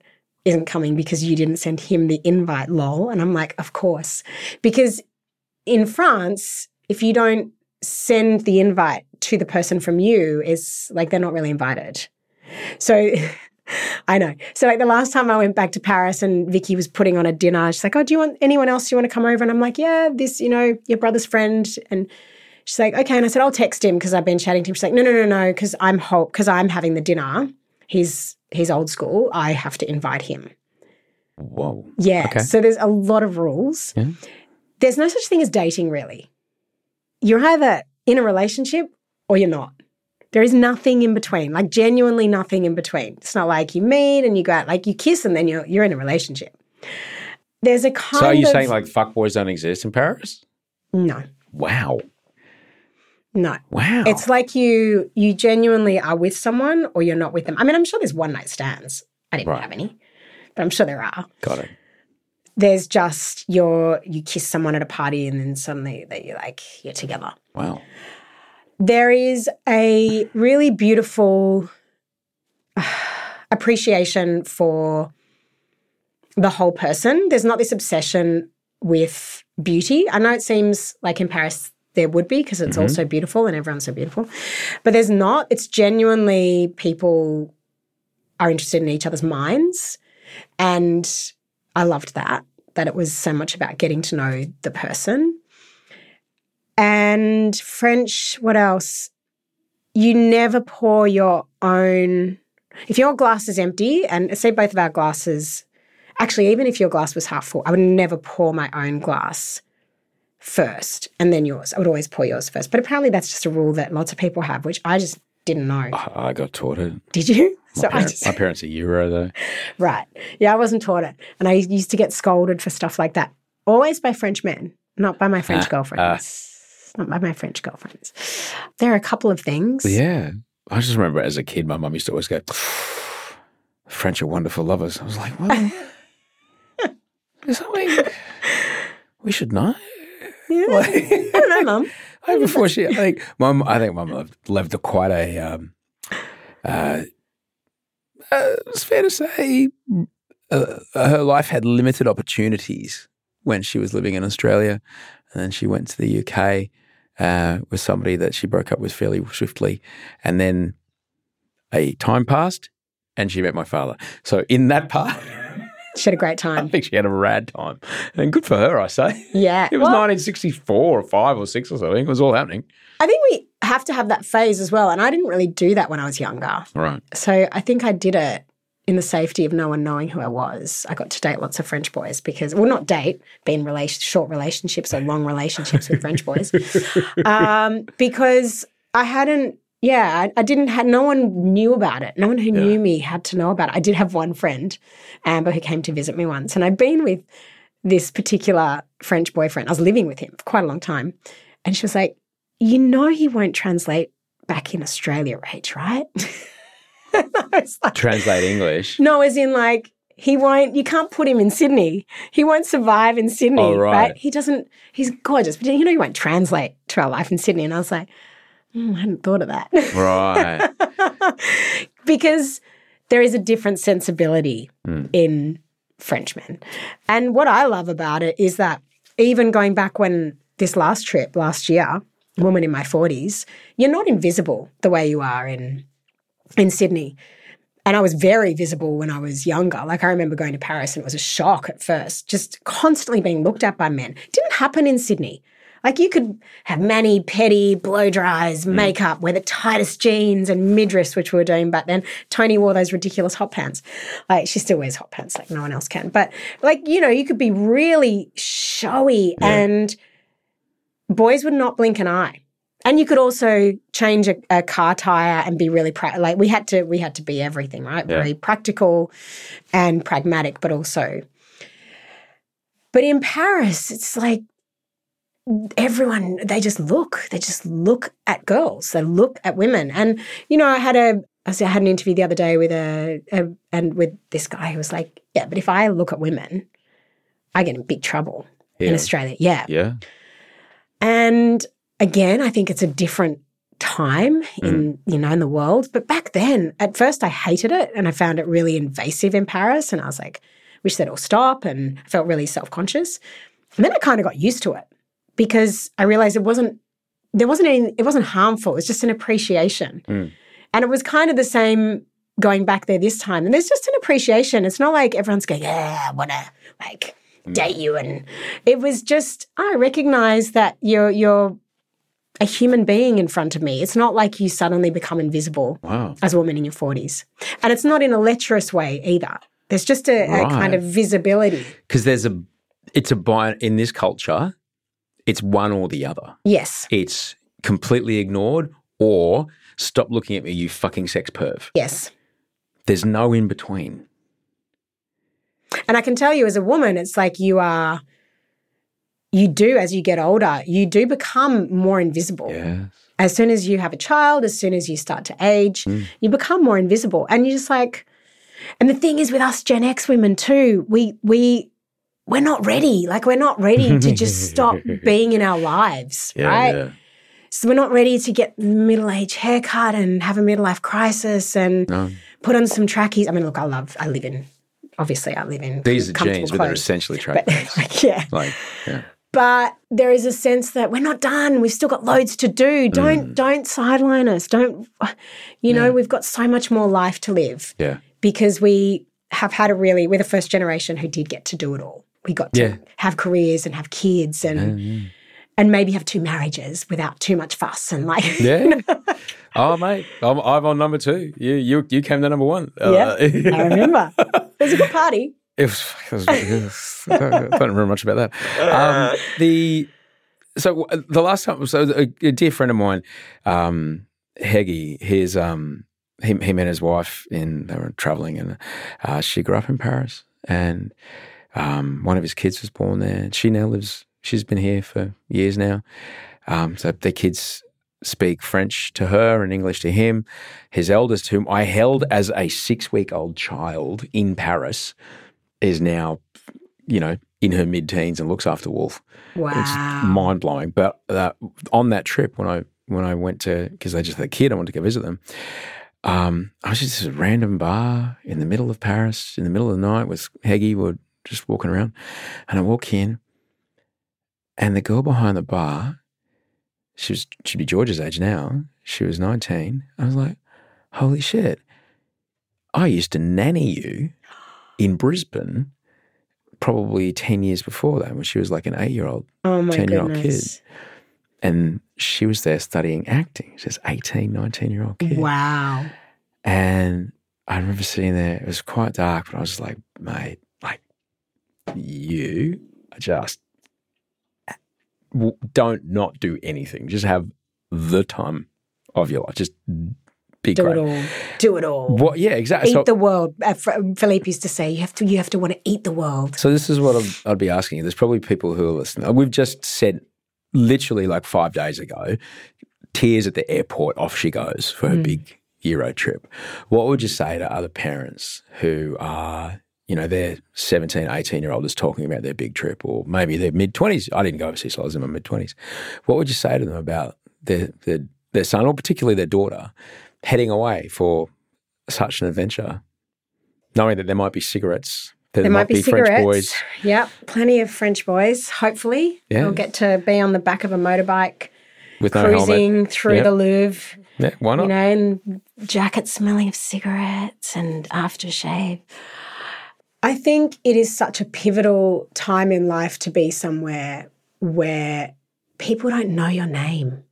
isn't coming because you didn't send him the invite, lol. And I'm like, of course. Because in France, if you don't send the invite to the person from you, is like they're not really invited. So I know. So like the last time I went back to Paris and Vicky was putting on a dinner, she's like, Oh, do you want anyone else you want to come over? And I'm like, Yeah, this, you know, your brother's friend. And she's like, Okay. And I said, I'll text him because I've been chatting to him. She's like, No, no, no, no, because I'm hope because I'm having the dinner. He's he's old school. I have to invite him. Whoa. Yeah. Okay. So there's a lot of rules. Yeah. There's no such thing as dating, really. You're either in a relationship or you're not. There is nothing in between, like genuinely nothing in between. It's not like you meet and you go out, like you kiss and then you're you're in a relationship. There's a kind So are you of saying like fuckboys don't exist in Paris? no, Wow. no. Wow. It's like you you genuinely are with someone or you're not with them. I mean, I'm sure there's one night stands. I didn't Right. have any, but I'm sure there are. got it. There's just you're you kiss someone at a party and then suddenly that you're like you're together. Wow. There is a really beautiful appreciation for the whole person. There's not this obsession with beauty. I know it seems like in Paris there would be because it's all mm-hmm. so beautiful and everyone's so beautiful, but there's not. It's genuinely people are interested in each other's minds. And I loved that, that it was so much about getting to know the person. And French, what else? You never pour your own. If your glass is empty, and say both of our glasses, actually, even if your glass was half full, I would never pour my own glass first and then yours. I would always pour yours first. But apparently, that's just a rule that lots of people have, which I just didn't know. I got taught it. Did you? My, So I just my parents are Euro though. right. Yeah, I wasn't taught it, and I used to get scolded for stuff like that. Always by French men, not by my French Ah, girlfriends. not by my French girlfriends. There are a couple of things. Yeah. I just remember as a kid, my mum used to always go, French are wonderful lovers. I was like, well, is that what we should know? Yeah. I don't know, mum. I think before she, I think mum, I think mum lived, lived a quite a, um, uh, uh, it's fair to say, uh, her life had limited opportunities when she was living in Australia, and then she went to the UK uh, with somebody that she broke up with fairly swiftly, and then a time passed, and she met my father. So in that part, She had a great time. I think she had a rad time, and good for her, I say. Yeah. It was Well, 1964 or five or six or something. It was all happening. I think we have to have that phase as well. And I didn't really do that when I was younger. Right. So I think I did it in the safety of no one knowing who I was. I got to date lots of French boys because, well, not date, be in relation, short relationships or long relationships with French boys, um, because I hadn't. Yeah, I, I didn't have. No one knew about it. No one who knew me had to know about it. I did have one friend, Amber, who came to visit me once, and I'd been with this particular French boyfriend. I was living with him for quite a long time, and she was like, "You know, he won't translate back in Australia, Rach, right?" And I was like, Translate English. no, as in like he won't. You can't put him in Sydney. He won't survive in Sydney, Oh, right. He doesn't. He's gorgeous, but you know he won't translate to our life in Sydney. And I was like, "Hmm, I hadn't thought of that Right. because there is a different sensibility in Frenchmen. And what I love about it is that even going back when this last trip last year, woman in my 40s, you're not invisible the way you are in in Sydney. And I was very visible when I was younger. Like I remember going to Paris and it was a shock at first, just constantly being looked at by men. didn't happen in Sydney. Like you could have mani, petty, blow dries, mm. makeup, wear the tightest jeans and midriffs, which we were doing back then. Toni wore those ridiculous hot pants. Like she still wears hot pants like no one else can. But like, you know, you could be really showy and boys would not blink an eye. And you could also change a, a car tire and be really pra- like we had to we had to be everything, right? Yeah. Very practical and pragmatic, but also. But in Paris, it's like everyone they just look they just look at girls they look at women and you know i had a I had an interview the other day with a, a and with this guy who was like yeah but if i look at women i get in big trouble in australia yeah Yeah. and again, I think it's a different time hmm. in you know in the world. But back then, at first, I hated it and I found it really invasive in Paris. And I was like, wish they'd all stop. And I felt really self conscious. And then I kind of got used to it because I realized it wasn't there wasn't any it wasn't harmful. It was just an appreciation, hmm. and it was kind of the same going back there this time. And there's just an appreciation. It's not like everyone's going, yeah, I want to like hmm. date you. And it was just, I recognize that you're, you're a human being in front of me. It's not like you suddenly become invisible Wow. as a woman in your 40s. And it's not in a lecherous way either. There's just a, a kind of visibility. Because there's a, it's a bi in this culture, it's one or the other. Yes. It's completely ignored or stop looking at me, you fucking sex perv. Yes. There's no in between. And I can tell you as a woman, it's like you are, you do, as you get older, you do become more invisible. Yeah. As soon as you have a child, as soon as you start to age, hmm. you become more invisible. And you're just like, and the thing is with us Gen X women too, we, we, we're not ready. Like we're not ready to just stop being in our lives, right? Yeah. So we're not ready to get middle age haircut and have a midlife crisis and No. put on some trackies. I mean, look, I love, I live in, obviously, I live in These are jeans, but they're essentially track But like, yeah, Like, yeah. But there is a sense that we're not done. We've still got loads to do. Mm. Don't don't sideline us. Don't, you know, we've got so much more life to live Yeah. because we have had a really we're the first generation who did get to do it all. We got to Yeah. have careers and have kids and and maybe have two marriages without too much fuss and like Yeah. oh, mate, I'm, I'm on number two. You, you, you came to number one. yeah. Uh, I remember. It was a good party. It was, it was, I don't remember much about that. Um, the so uh, the last time, so a, a dear friend of mine, um, Heggy, his um, he, he met his wife in they were traveling, and uh, she grew up in Paris, and um, one of his kids was born there. She now lives. She's been here for years now. Um, so their kids speak French to her and English to him. His eldest, whom I held as a six week old child in Paris, is now, you know, in her mid teens and looks after Wolf. Wow. It's mind blowing. But uh, on that trip, when I when I went to because they just had a kid, I wanted to go visit them. Um, I was just at a random bar in the middle of Paris in the middle of the night with Heggy. We were just walking around, and I walk in, and the girl behind the bar, she was she'd be George's age now. She was nineteen. I was like, holy shit! I used to nanny you in Brisbane probably 10 years before that when she was like an eight year old, Oh 10 year old kid. And she was there studying acting. She's 18, 19 year old kid. Wow. And I remember sitting there, it was quite dark, but I was like, mate, like, you just don't not do anything. Just have the time of your life. Just be Do great. it all. Do it all. What? Yeah, exactly. Eat So- the world. Uh, Philippe used to say, "You have to. You have to want to eat the world." So this is what I'd, I'd be asking you. There's probably people who are listening. We've just said, literally like five days ago, tears at the airport. Off she goes for her big Euro trip. What would you say to other parents who are, you know, their 17, 18 year old is talking about their big trip, or maybe their mid 20s? I didn't go overseas, so I was in my mid 20s. What would you say to them about their, their their son, or particularly their daughter, heading away for such an adventure, knowing that there might be cigarettes. There, There might be French cigarettes. boys. Yep, plenty of French boys. Hopefully, Yeah. they'll get to be on the back of a motorbike, with cruising through Yep. the Louvre. Yeah, why not? You know, and jacket smelling of cigarettes and aftershave. I think it is such a pivotal time in life to be somewhere where people don't know your name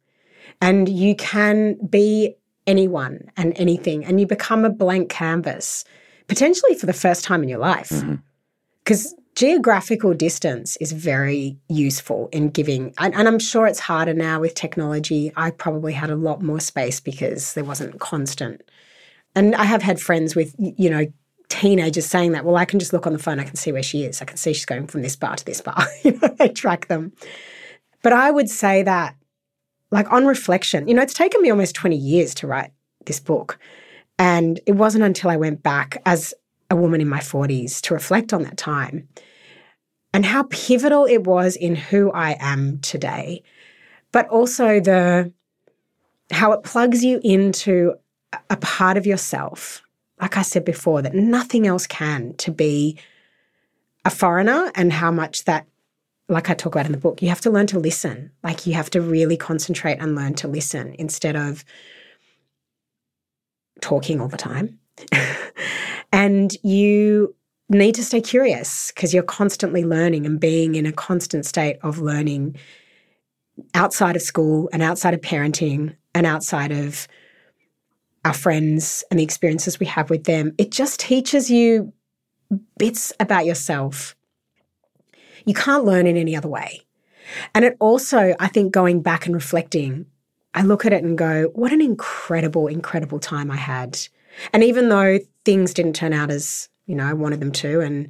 and you can be anyone and anything and you become a blank canvas, potentially for the first time in your life. Mm-hmm. Because geographical distance is very useful in giving, and, and I'm sure it's harder now with technology. I probably had a lot more space because there wasn't constant. And I have had friends with, you know, teenagers saying that, well, I can just look on the phone, I can see where she is. I can see she's going from this bar to this bar. you know, they track them. But I would say that, like on reflection, you know, it's taken me almost 20 years to write this book. And it wasn't until I went back as a woman in my 40s to reflect on that time and how pivotal it was in who I am today, but also the how it plugs you into a- part of yourself, like I said before, that nothing else can to be a foreigner and how much that like I talk about in the book, you have to learn to listen. Like you have to really concentrate and learn to listen instead of talking all the time. and you need to stay curious because you're constantly learning and being in a constant state of learning outside of school and outside of parenting and outside of our friends and the experiences we have with them. It just teaches you bits about yourself. You can't learn in any other way. And it also, I think, going back and reflecting, I look at it and go, what an incredible, incredible time I had. And even though things didn't turn out as, you know, I wanted them to, and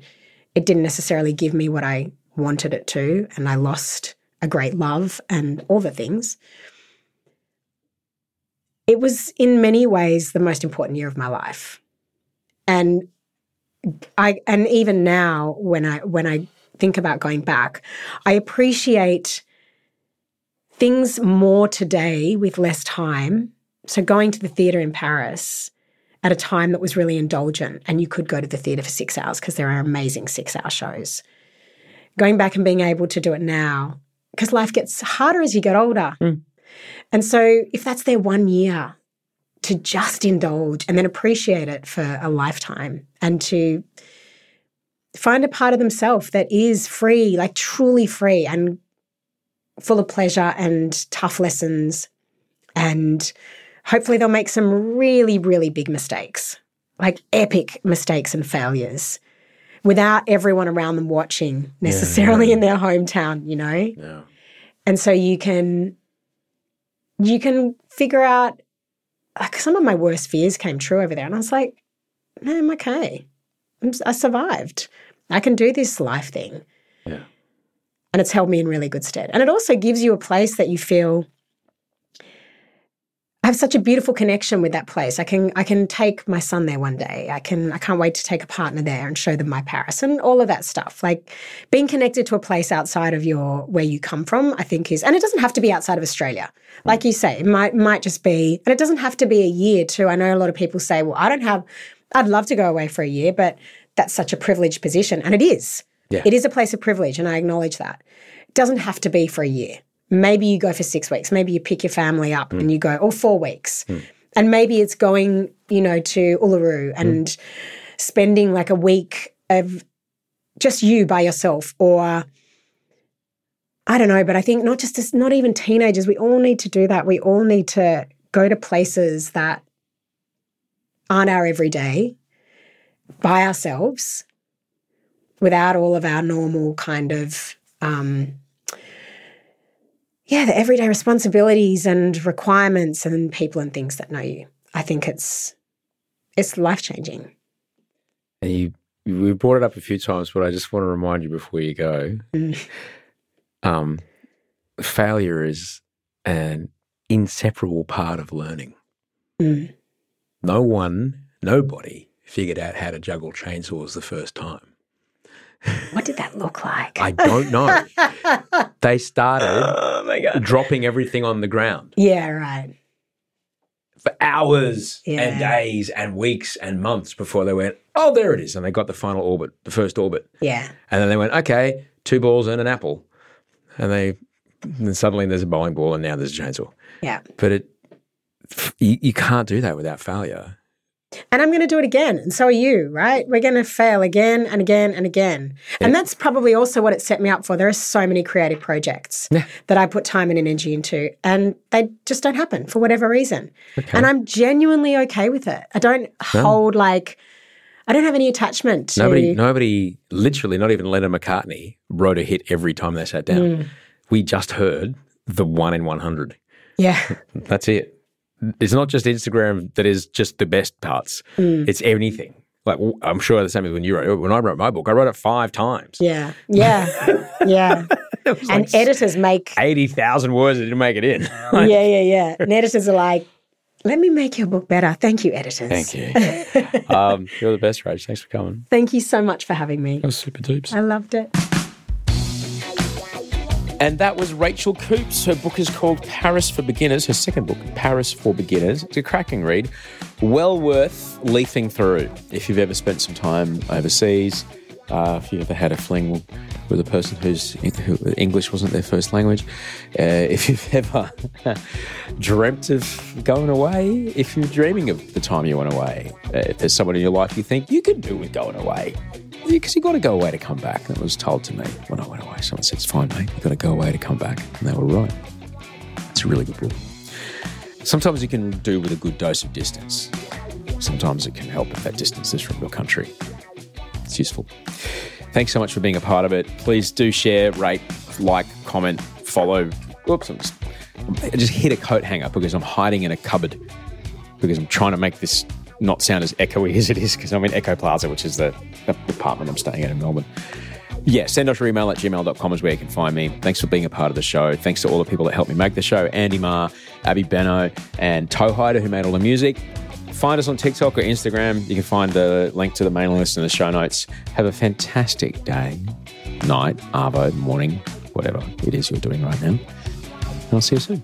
it didn't necessarily give me what I wanted it to, and I lost a great love and all the things, it was in many ways the most important year of my life. And I and even now when I when I think about going back, I appreciate things more today with less time. So going to the theater in Paris at a time that was really indulgent and you could go to the theater for 6 hours because there are amazing 6-hour shows. Going back and being able to do it now because life gets harder as you get older. Hmm. And so if that's their one year to just indulge and then appreciate it for a lifetime and to find a part of themselves that is free, like truly free and full of pleasure and tough lessons. And hopefully they'll make some really, really big mistakes, like epic mistakes and failures. without everyone around them watching necessarily in their hometown, you know? Yeah. And so you can you can figure out like some of my worst fears came true over there and I was like, no, I'm okay. I'm, I survived. I can do this life thing. Yeah. And it's held me in really good stead. And it also gives you a place that you feel I have such a beautiful connection with that place. I can I can take my son there one day. I can I can't wait to take a partner there and show them my Paris and all of that stuff. Like being connected to a place outside of your where you come from, I think is and it doesn't have to be outside of Australia. Hmm. Like you say, it might might just be and it doesn't have to be a year too. I know a lot of people say, well, I don't have I'd love to go away for a year, but that's such a privileged position. And it is. Yeah. It is a place of privilege, and I acknowledge that. It doesn't have to be for a year. Maybe you go for six weeks. Maybe you pick your family up and hmm. you go, or four weeks. Hmm. And maybe it's going, you know, to Uluru hmm. and spending like a week of just you by yourself or I don't know, but I think not just not even teenagers, we all need to do that. We all need to go to places that aren't our everyday by ourselves without all of our normal kind of um, yeah, the everyday responsibilities and requirements and people and things that know you. I think it's it's life changing. And you, we brought it up a few times, but I just want to remind you before you go Mm. um, failure is an inseparable part of learning. Mm. No one, nobody figured out how to juggle chainsaws the first time. What did that look like? I don't know. they started oh my god. dropping everything on the ground Yeah, right. for hours and days and weeks and months before they went, oh, there it is. And they got the final orbit, the first orbit. Yeah. And then they went, okay, two balls and an apple. And they, and suddenly there's a bowling ball and now there's a chainsaw. Yeah. But it, you, you can't do that without failure. And I'm going to do it again. And so are you, right? We're going to fail again and again and again. And that's probably also what it set me up for. There are so many creative projects that I put time and energy into, and they just don't happen for whatever reason. And I'm genuinely okay with it. I don't hold like, I don't have any attachment to. Nobody, nobody, literally, not even Lennon McCartney wrote a hit every time they sat down. Mm. We just heard the one in 100. Yeah. That's it. It's not just Instagram that is just the best parts. Mm. It's anything. Like I'm sure the same as when you wrote. When I wrote my book, I wrote it five times. Yeah. Yeah. yeah. and editors make. Eighty thousand words. It didn't make it in. yeah, yeah, yeah. And editors are like, let me make your book better. Thank you, editors. Thank you. um, you're the best, Rach. Thanks for coming. Thank you so much for having me. That was super dupes. I loved it. And that was Rachael Coopes. Her book is called Paris for Beginners, her second book, Paris for Beginners. It's a cracking read, well worth leafing through if you've ever spent some time overseas, uh, if you've ever had a fling with a person whose who English wasn't their first language, uh, if you've ever dreamt of going away, if you're dreaming of the time you went away, uh, if there's someone in your life you think you could do with going away, because you got to go away to come back. That was told to me when I went away. Someone said, "It's fine, mate. You've got to go away to come back," and they were right. It's a really good book. Sometimes you can do with a good dose of distance. Sometimes it can help if that distance is from your country. It's useful. Thanks so much for being a part of it. Please do share, rate, like, comment, follow. Oops, I'm just, I just hit a coat hanger because I'm hiding in a cupboard because I'm trying to make this not sound as echoey as it is because I'm in Echo Plaza, which is the apartment I'm staying at in Melbourne. Yeah, send us your email at gmail.com is where you can find me. Thanks for being a part of the show. Thanks to all the people that helped me make the show Andy Marr, Abby Benno, and Toehider, who made all the music. Find us on TikTok or Instagram. You can find the link to the mailing list in the show notes. Have a fantastic day, night, arvo, morning, whatever it is you're doing right now. And I'll see you soon.